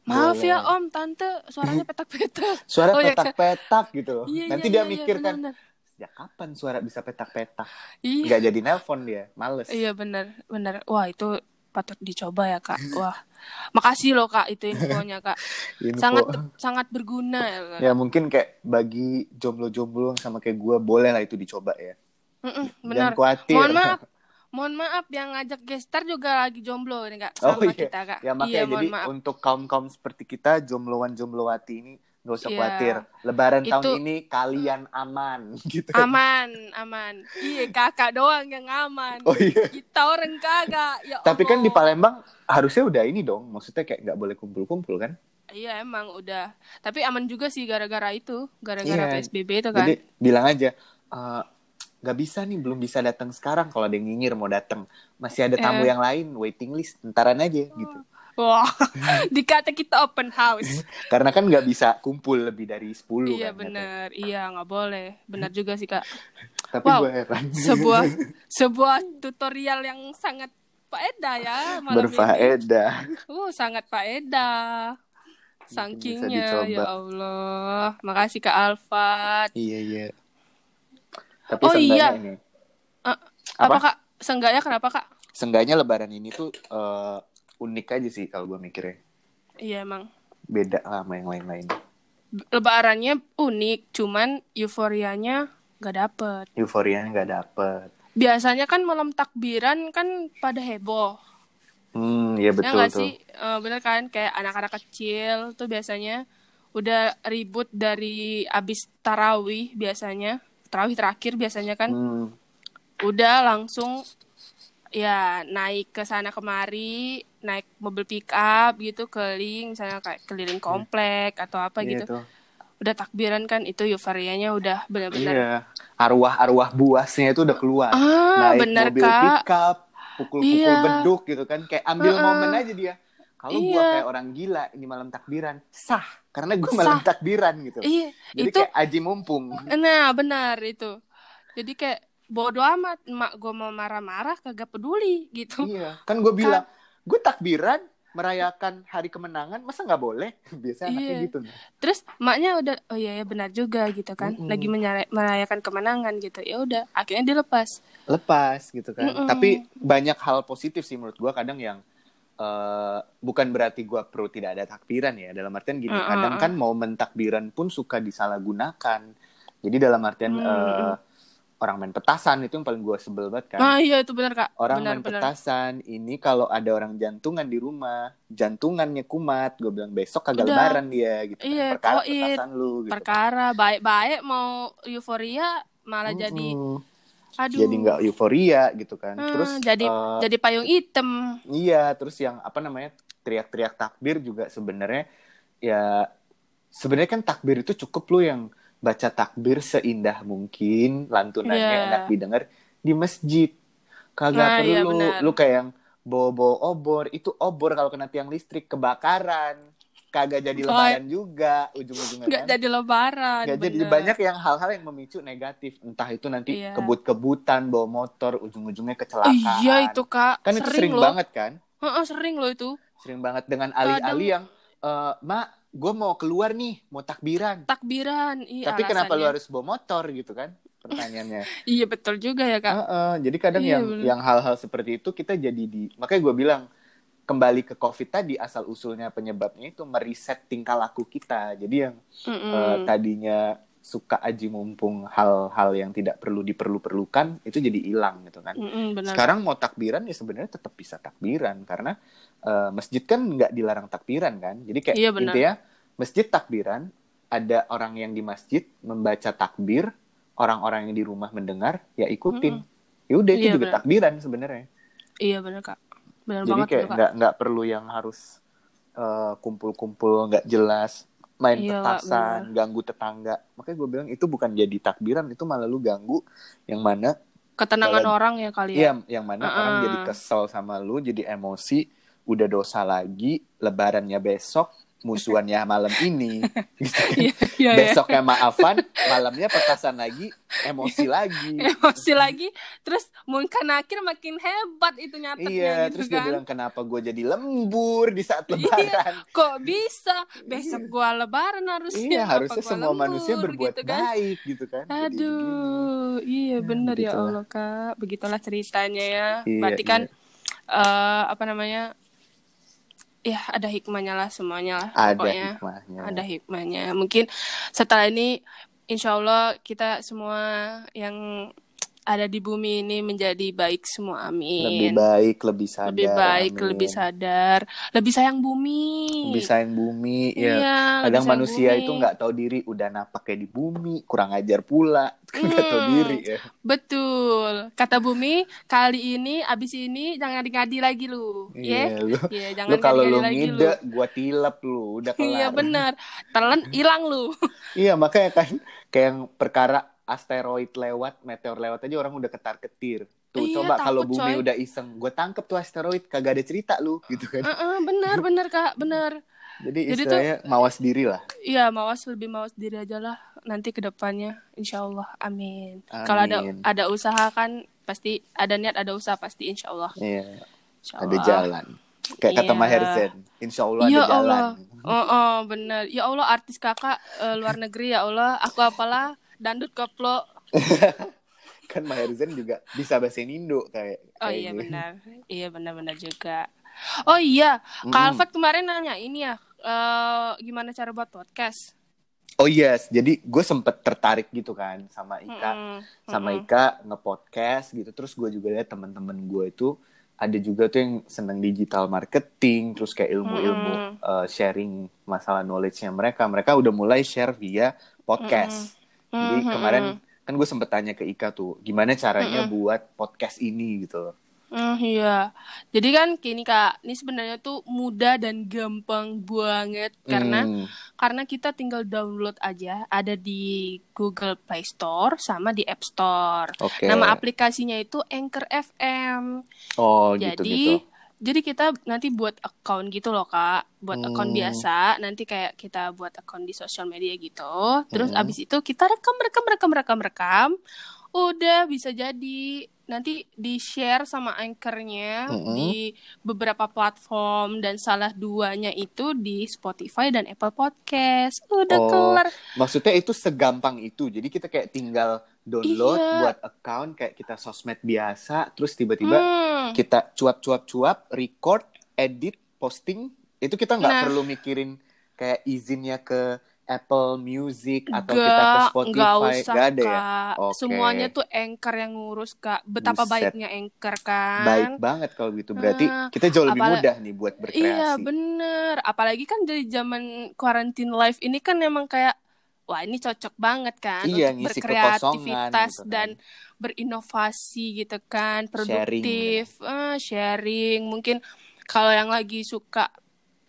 Maaf boleh. ya om, tante suaranya petak-petak. Suara oh, petak-petak ya, gitu. Iya, Nanti iya, dia iya, mikir kan, sejak kapan suara bisa petak-petak? Iya. Gak jadi nelpon dia, males. Iya bener, bener. Wah itu patut dicoba ya kak. Wah, makasih loh kak itu infonya kak. Info. Sangat sangat berguna ya. Kak. Ya mungkin kayak bagi jomblo-jomblo sama kayak gue boleh lah itu dicoba ya. Mm-mm, benar. Jangan khawatir. Mohon maaf, mohon maaf yang ngajak gestar juga lagi jomblo ini kak sama oh, iya. kita kak. Ya makanya iya, jadi maaf. untuk kaum kaum seperti kita jombloan jombloati ini Gak usah yeah. khawatir. Lebaran itu... tahun ini kalian aman gitu. Aman, aman. Iya, kakak doang yang aman. Oh iya. Kita orang kagak. Ya Tapi kan di Palembang harusnya udah ini dong. Maksudnya kayak nggak boleh kumpul-kumpul kan? Iya emang udah. Tapi aman juga sih gara-gara itu, gara-gara yeah. PSBB itu kan. Jadi bilang aja, uh, nggak bisa nih, belum bisa datang sekarang. Kalau ada yang nyinyir mau datang, masih ada tamu eh. yang lain, waiting list, entaran aja gitu. Wah, dikata kita open house. Karena kan nggak bisa kumpul lebih dari 10 Iya kan, bener, iya nggak boleh. Benar juga sih kak. Tapi wow, gue heran. Sebuah sebuah tutorial yang sangat faedah ya malam Berfaedah. Ini. Uh, sangat faedah. Sankingnya ya Allah. Makasih Kak Alfat. Iya iya. Tapi oh iya. Ini. Uh, apa? apa Kak? Senggaknya kenapa Kak? Senggaknya lebaran ini tuh uh, unik aja sih kalau gue mikirnya. Iya emang. Beda lah sama yang lain-lain. Lebarannya unik, cuman euforianya gak dapet. Euforianya gak dapet. Biasanya kan malam takbiran kan pada heboh. Hmm, iya betul ya gak tuh. sih? Uh, bener kan? Kayak anak-anak kecil tuh biasanya udah ribut dari abis tarawih biasanya. Tarawih terakhir biasanya kan. Hmm. Udah langsung ya naik ke sana kemari naik mobil pick up gitu keliling misalnya kayak keliling komplek yeah. atau apa yeah, gitu itu. udah takbiran kan itu euforianya udah benar-benar iya. arwah-arwah buasnya itu udah keluar ah, naik bener, mobil Kak. pick up pukul-pukul iya. beduk gitu kan kayak ambil uh -uh. momen aja dia kalau iya. gue kayak orang gila ini malam takbiran sah karena gue malam takbiran gitu iya. jadi itu, kayak aji mumpung nah benar itu jadi kayak bodo amat emak gue mau marah-marah kagak peduli gitu. Iya kan gue bilang kan gue takbiran merayakan hari kemenangan masa nggak boleh? Biasanya anaknya Iya. gitu terus maknya udah oh iya ya benar juga gitu kan. Mm-mm. lagi menyara- merayakan kemenangan gitu. Ya udah akhirnya dilepas lepas. Gitu kan. Mm-mm. tapi banyak hal positif sih menurut gua kadang yang eh, bukan berarti gua pro tidak ada takbiran ya. Dalam artian gini Mm-mm. kadang kan momen takbiran pun suka disalahgunakan. Jadi dalam artian Mm, eh, orang main petasan itu yang paling gua sebel banget kan ah iya itu benar kak orang benar main benar petasan ini kalau ada orang jantungan di rumah jantungannya kumat gue bilang besok kagak Udah. lebaran dia gitu kan. Iya, perkara koit. petasan lu gitu perkara baik-baik mau euforia malah jadi Mm-mm. aduh jadi nggak euforia gitu kan Hmm, terus jadi eh, jadi payung hitam iya terus yang apa namanya teriak-teriak takbir juga sebenarnya ya sebenarnya kan takbir itu cukup lu yang baca takbir seindah mungkin lantunannya Iya. enak didengar di masjid. Kagak Nah, perlu. iya, lu kayak yang bawa-bawa obor itu obor kalau kena tiang listrik kebakaran. Kagak jadi Oh, lebaran juga ujung-ujungnya nggak kan. jadi lebaran Nggak jadi banyak yang hal-hal yang memicu negatif. Entah itu nanti Iya. kebut-kebutan bawa motor ujung-ujungnya kecelakaan. Iya itu kak. Kan itu sering loh. banget kan? Heeh, sering loh itu. Sering banget dengan alih-alih yang eh mak gue mau keluar nih mau takbiran takbiran iya tapi kenapa lu alasannya. harus bawa motor gitu kan pertanyaannya iya betul juga ya kak Heeh, jadi kadang Iya, yang bener. yang hal-hal seperti itu kita jadi di makanya gue bilang kembali ke covid tadi asal usulnya penyebabnya itu meriset tingkah laku kita jadi yang Mm-mm. eh, tadinya suka aji mumpung hal-hal yang tidak perlu diperlu-perlukan itu jadi hilang gitu kan. Mm-mm, benar. Sekarang mau takbiran ya sebenarnya tetap bisa takbiran karena eh, masjid kan nggak dilarang takbiran kan. Jadi kayak Iya, intinya masjid takbiran ada orang yang di masjid membaca takbir orang-orang yang di rumah mendengar ya ikutin. Ya udah itu Iya, juga benar. takbiran sebenarnya. Iya benar kak. Benar jadi banget kayak nggak nggak perlu yang harus eh, kumpul-kumpul nggak jelas main Iya, Kak, petasan ganggu tetangga. Makanya gue bilang itu bukan jadi takbiran itu malah lu ganggu yang mana ketenangan Kalau- orang ya kali ya? Iya, yang mana Uh-uh. orang jadi kesel sama lu, jadi emosi, udah dosa lagi, lebarannya besok, musuhannya malam ini, gitu kan. iya iya iya. Besoknya maafan, malamnya petasan lagi, emosi lagi. emosi lagi terus mungkin akhir makin hebat itu nyatetnya Iya, gitu terus dia kan bilang kenapa gue jadi lembur di saat Iya, lebaran. kok bisa besok gua lebaran harusnya Iya, harusnya semua lembur, manusia berbuat gitu kan. baik gitu kan. Jadi aduh iya Ya, bener ya begitulah. Allah kak begitulah ceritanya ya Iya, berarti kan iya. eh, apa namanya ya ada hikmahnya lah semuanya lah ada pokoknya hikmahnya. ada hikmahnya mungkin setelah ini insya Allah kita semua yang ada di bumi ini menjadi baik semua amin Lebih baik, lebih sadar. lebih baik amin. lebih sadar lebih sayang bumi Lebih sayang bumi, ya. Iya, kadang manusia bumi. itu nggak tahu diri udah napaknya di bumi kurang ajar pula nggak tahu Hmm. diri ya betul kata bumi kali ini abis ini jangan ngadi lagi lu ya iya lu Iya, lu jangan kalau lu lagi lu ngide gua tilep lu udah kelar iya benar telan hilang lu iya makanya kan kayak yang perkara asteroid lewat meteor lewat aja orang udah ketar ketir tuh Iya, coba kalau bumi coy. udah iseng gue tangkep tuh asteroid kagak ada cerita lu gitu kan Heeh, benar benar kak benar jadi Jadi istilahnya mawas diri lah iya mawas lebih mawas diri aja lah nanti ke depannya insya Allah amin, kalau ada Amin. ada usaha kan pasti ada niat ada usaha pasti insya Allah iya Insya ada Allah. jalan kayak kata Iya. Maher Zain insya Allah Ya ada jalan Allah. Oh, oh bener. Ya Allah artis kakak eh, luar negeri ya Allah. Aku apalah dandut koplo. kan Maher Zain juga bisa bahasa Indo kayak Oh kayak iya gini. benar. Iya benar-benar juga. Oh iya. Kak Alfred kemarin nanya ini ya, eh, gimana cara buat podcast? Oh yes, jadi gue sempet tertarik gitu kan sama Ika, Mm-mm, sama mm-mm. Ika nge-podcast gitu. Terus gue juga lihat teman-teman gue itu ada juga tuh yang seneng digital marketing, terus kayak ilmu-ilmu Mm-mm. uh, sharing masalah knowledge-nya mereka. Mereka udah mulai share via podcast. Jadi Mm-mm. kemarin kan gue sempet tanya ke Ika tuh, gimana caranya buat podcast ini gitu. Hmm, iya. Jadi kan gini Kak, ini sebenarnya tuh mudah dan gampang banget karena Hmm, karena kita tinggal download aja ada di Google Play Store sama di App Store. Oke. Nama aplikasinya itu Anchor FM. Oh jadi gitu-gitu. Jadi kita nanti buat account gitu loh Kak, buat account Hmm. biasa. Nanti kayak kita buat account di sosial media gitu. Terus Hmm. abis itu kita rekam rekam rekam rekam rekam. Udah bisa jadi nanti di share sama anchornya Mm-mm. di beberapa platform dan salah duanya itu di Spotify dan Apple Podcast. Udah Oh, kelar. Maksudnya itu segampang itu. Jadi kita kayak tinggal download Iya. buat account kayak kita sosmed biasa, terus tiba-tiba Hmm. kita cuap-cuap-cuap, record, edit, posting. Itu kita nggak Nah. perlu mikirin kayak izinnya ke Apple Music atau kita ke Spotify. nggak usah Nggak ada ya? kak. Oke. Semuanya tuh anchor yang ngurus kak. Betapa Buset. baiknya anchor kan. Baik banget kalau gitu. Berarti Ah, kita jauh lebih mudah nih buat berkreasi. Iya bener. Apalagi kan dari zaman quarantine life ini kan emang kayak wah ini cocok banget kan Iya, untuk berkreativitas gitu kan. dan berinovasi gitu kan, produktif, eh, sharing. Mungkin kalau yang lagi suka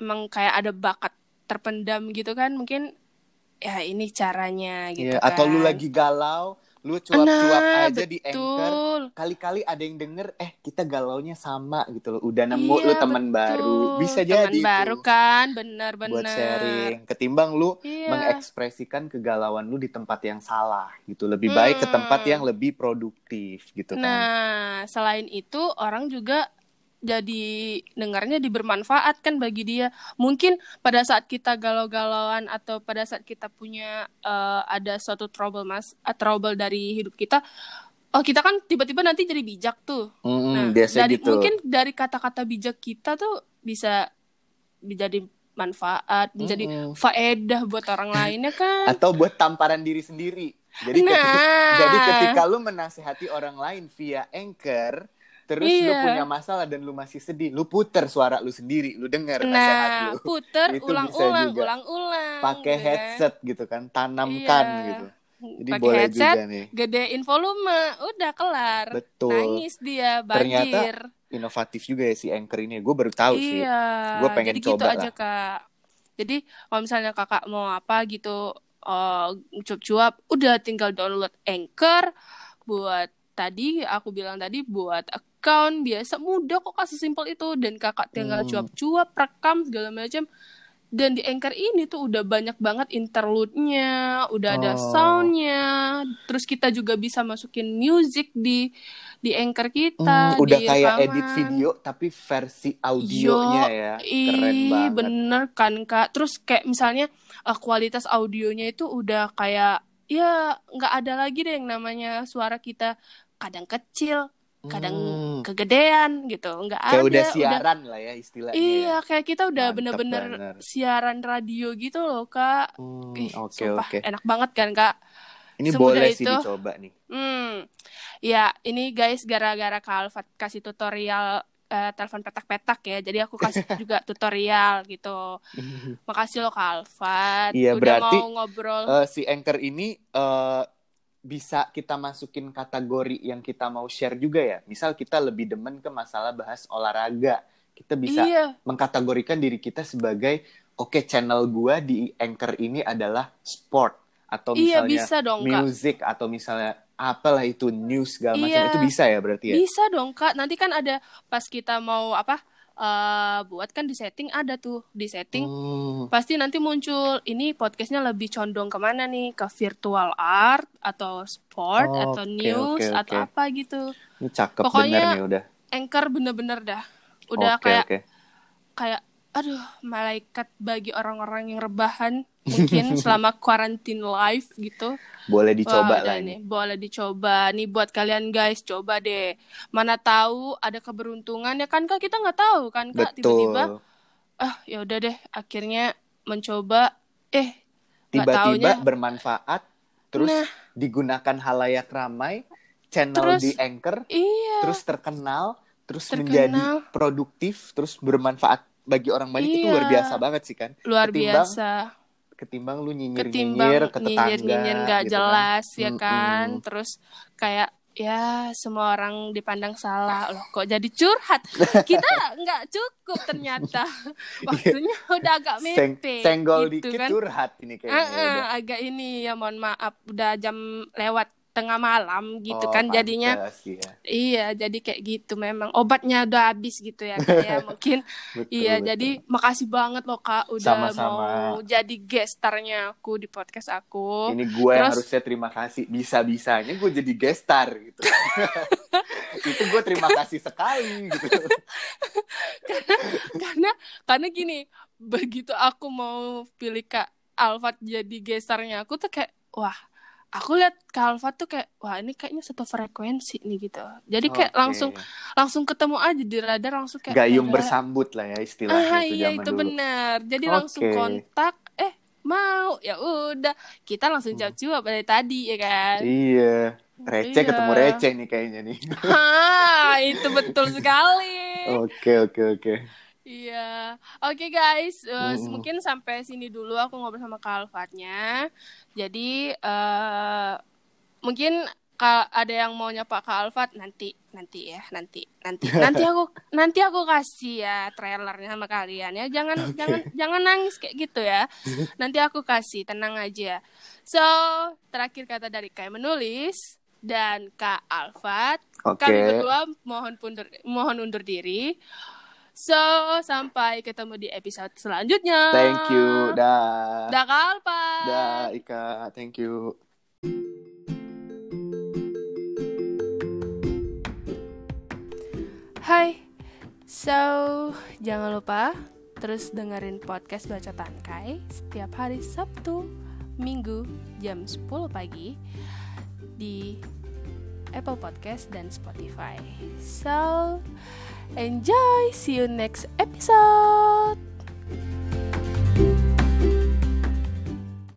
emang kayak ada bakat terpendam gitu kan, mungkin ya ini caranya gitu Iya, kan. atau lu lagi galau, lu cuap-cuap Nah, aja di anchor. Kali-kali ada yang denger, eh kita galaunya sama gitu loh. Udah nemu Iya, lu teman baru. Bisa Teman jadi baru tuh. kan, bener-bener. Buat sharing. Ketimbang lu Iya. mengekspresikan kegalauan lu di tempat yang salah gitu. Lebih baik ke Hmm. tempat yang lebih produktif gitu kan. Nah, selain itu orang juga jadi dengarnya dibermanfaat kan bagi dia. Mungkin pada saat kita galau-galauan atau pada saat kita punya eh, ada suatu trouble mas, eh, trouble dari hidup kita, oh kita kan tiba-tiba nanti jadi bijak tuh. Mm-mm, Nah, dari gitu. mungkin dari kata-kata bijak kita tuh bisa menjadi manfaat, menjadi Mm-mm. faedah buat orang lainnya kan. Atau buat tamparan diri sendiri. Jadi Nah. ketika, jadi ketika lu menasehati orang lain via anchor, terus lu Iya. punya masalah dan lu masih sedih, lu puter suara lu sendiri, lu denger nasihat Nah, lu. puter ulang-ulang, ulang-ulang. Pakai gitu kan. headset gitu kan, tanamkan Iya. gitu. Jadi Pakai boleh headset, juga nih. gedein volume, udah kelar. Betul. Nangis dia, Ternyata banjir. Inovatif juga ya si anchor ini. Gue baru tahu sih. iya. Gua pengen Jadi gitu coba aja, lah. Kak. Jadi kalau misalnya Kakak mau apa gitu, eh, cuap-cuap, udah tinggal download Anchor buat tadi aku bilang tadi buat account biasa mudah kok Kak sesimpel itu dan Kakak tinggal Hmm. cuap-cuap, rekam segala macam. Dan di Anchor ini tuh udah banyak banget interlude-nya, udah ada Oh. sound-nya, terus kita juga bisa masukin music di di Anchor kita, Hmm, udah kayak rekaman. edit video tapi versi audionya ya. Keren Ih, banget. bener kan kak. Terus kayak misalnya eh, kualitas audionya itu udah kayak ya nggak ada lagi deh yang namanya suara kita kadang kecil, kadang Hmm, kegedean gitu. Nggak kayak ada. udah siaran lah ya istilahnya. Iya, ya. kayak kita udah bener-bener bener. siaran radio gitu loh kak. Hmm, Ih, Oke sumpah, oke. enak banget kan kak. Ini semudah boleh sih itu. dicoba nih. Hmm, ya ini guys gara-gara Kak Alfat kasih tutorial eh, telepon petak-petak ya, jadi aku kasih juga tutorial gitu. Makasih loh Kak Alfat, Iya, udah berarti, mau ngobrol. Eh, si anchor ini eh, bisa kita masukin kategori yang kita mau share juga ya. Misal kita lebih demen ke masalah bahas olahraga, kita bisa iya, mengkategorikan diri kita sebagai oke channel gua di anchor ini adalah sport atau iya misalnya bisa dong Kak. music atau misalnya apalah itu news segala macam Iya. itu bisa ya berarti ya. Bisa dong Kak. Nanti kan ada pas kita mau apa eh, buat kan di setting ada tuh di setting. Hmm, Pasti nanti muncul ini podcastnya lebih condong ke mana nih ke virtual art atau sport Oh, atau oke, news oke, atau oke. apa gitu. ini cakep Pokoknya bener nih udah. Anchor bener-bener dah. Udah Oke, kayak oke. kayak aduh malaikat bagi orang-orang yang rebahan mungkin selama quarantine life gitu. Boleh Wah, dicoba udah lah nih, ini. boleh dicoba nih buat kalian guys, coba deh. Mana tahu ada keberuntungan ya kan Kak, kita nggak tahu kan Kak tiba-tiba ah ya udah deh akhirnya mencoba eh Tiba-tiba bermanfaat terus Nah. digunakan halayak ramai, channel Terus- di anchor, iya terus terkenal, terus Terkenal. menjadi produktif, terus bermanfaat bagi orang banyak itu Iya. luar biasa banget sih kan. luar ketimbang biasa. Ketimbang lu Ketimbang nyinyir-nyinyir ke tetangga nyinyir-nyinyir nggak gitu kan. jelas ya kan. Terus kayak ya semua orang dipandang salah loh kok jadi curhat kita nggak cukup ternyata waktunya udah agak Seng- mepet senggol gitu dikit kan. curhat ini kayaknya. ah, udah. agak ini ya mohon maaf udah jam lewat tengah malam gitu Oh, kan jadinya. pantes, iya. jadi kayak gitu memang. Obatnya udah habis gitu ya Kak, ya mungkin. Betul, iya betul. jadi makasih banget loh kak udah Sama-sama. mau jadi gestarnya aku di podcast aku. Ini gue yang Terus- harusnya terima kasih. Bisa bisanya gue jadi guest star gitu. Itu gue terima kasih sekali gitu. Karena karena karena gini begitu aku mau pilih kak Alfat jadi gestarnya aku tuh kayak wah aku lihat Kak Alfat tuh kayak wah ini kayaknya satu frekuensi nih gitu jadi kayak Oke. langsung langsung ketemu aja di radar langsung kayak gayung "Yalah." bersambut lah ya istilahnya ah itu iya itu dulu benar jadi Oke. langsung kontak eh mau ya udah kita langsung Hmm. jawab dari tadi ya kan iya receh Iya. ketemu receh nih kayaknya nih ah itu betul sekali oke oke oke Iya, oke guys, Eh, Mm-mm. mungkin sampai sini dulu aku ngobrol sama Kak Alfatnya. Jadi eh mungkin kalau ada yang mau nyapa Kak Alfat nanti, nanti ya, nanti, nanti, nanti aku, nanti aku kasih ya trailernya sama kalian ya. Jangan, jangan, jangan nangis kayak gitu ya. Nanti aku kasih, tenang aja. So terakhir kata dari Kai menulis dan Kak Alfat. oke Kami berdua mohon pundur, mohon undur diri. So, sampai ketemu di episode selanjutnya. thank you dah Dah Kak Alfat. dah Ika thank you Hai. So, jangan lupa terus dengerin podcast Baca Tangkai setiap hari Sabtu, Minggu jam 10 pagi di Apple Podcast dan Spotify. So, Enjoy, see you next episode.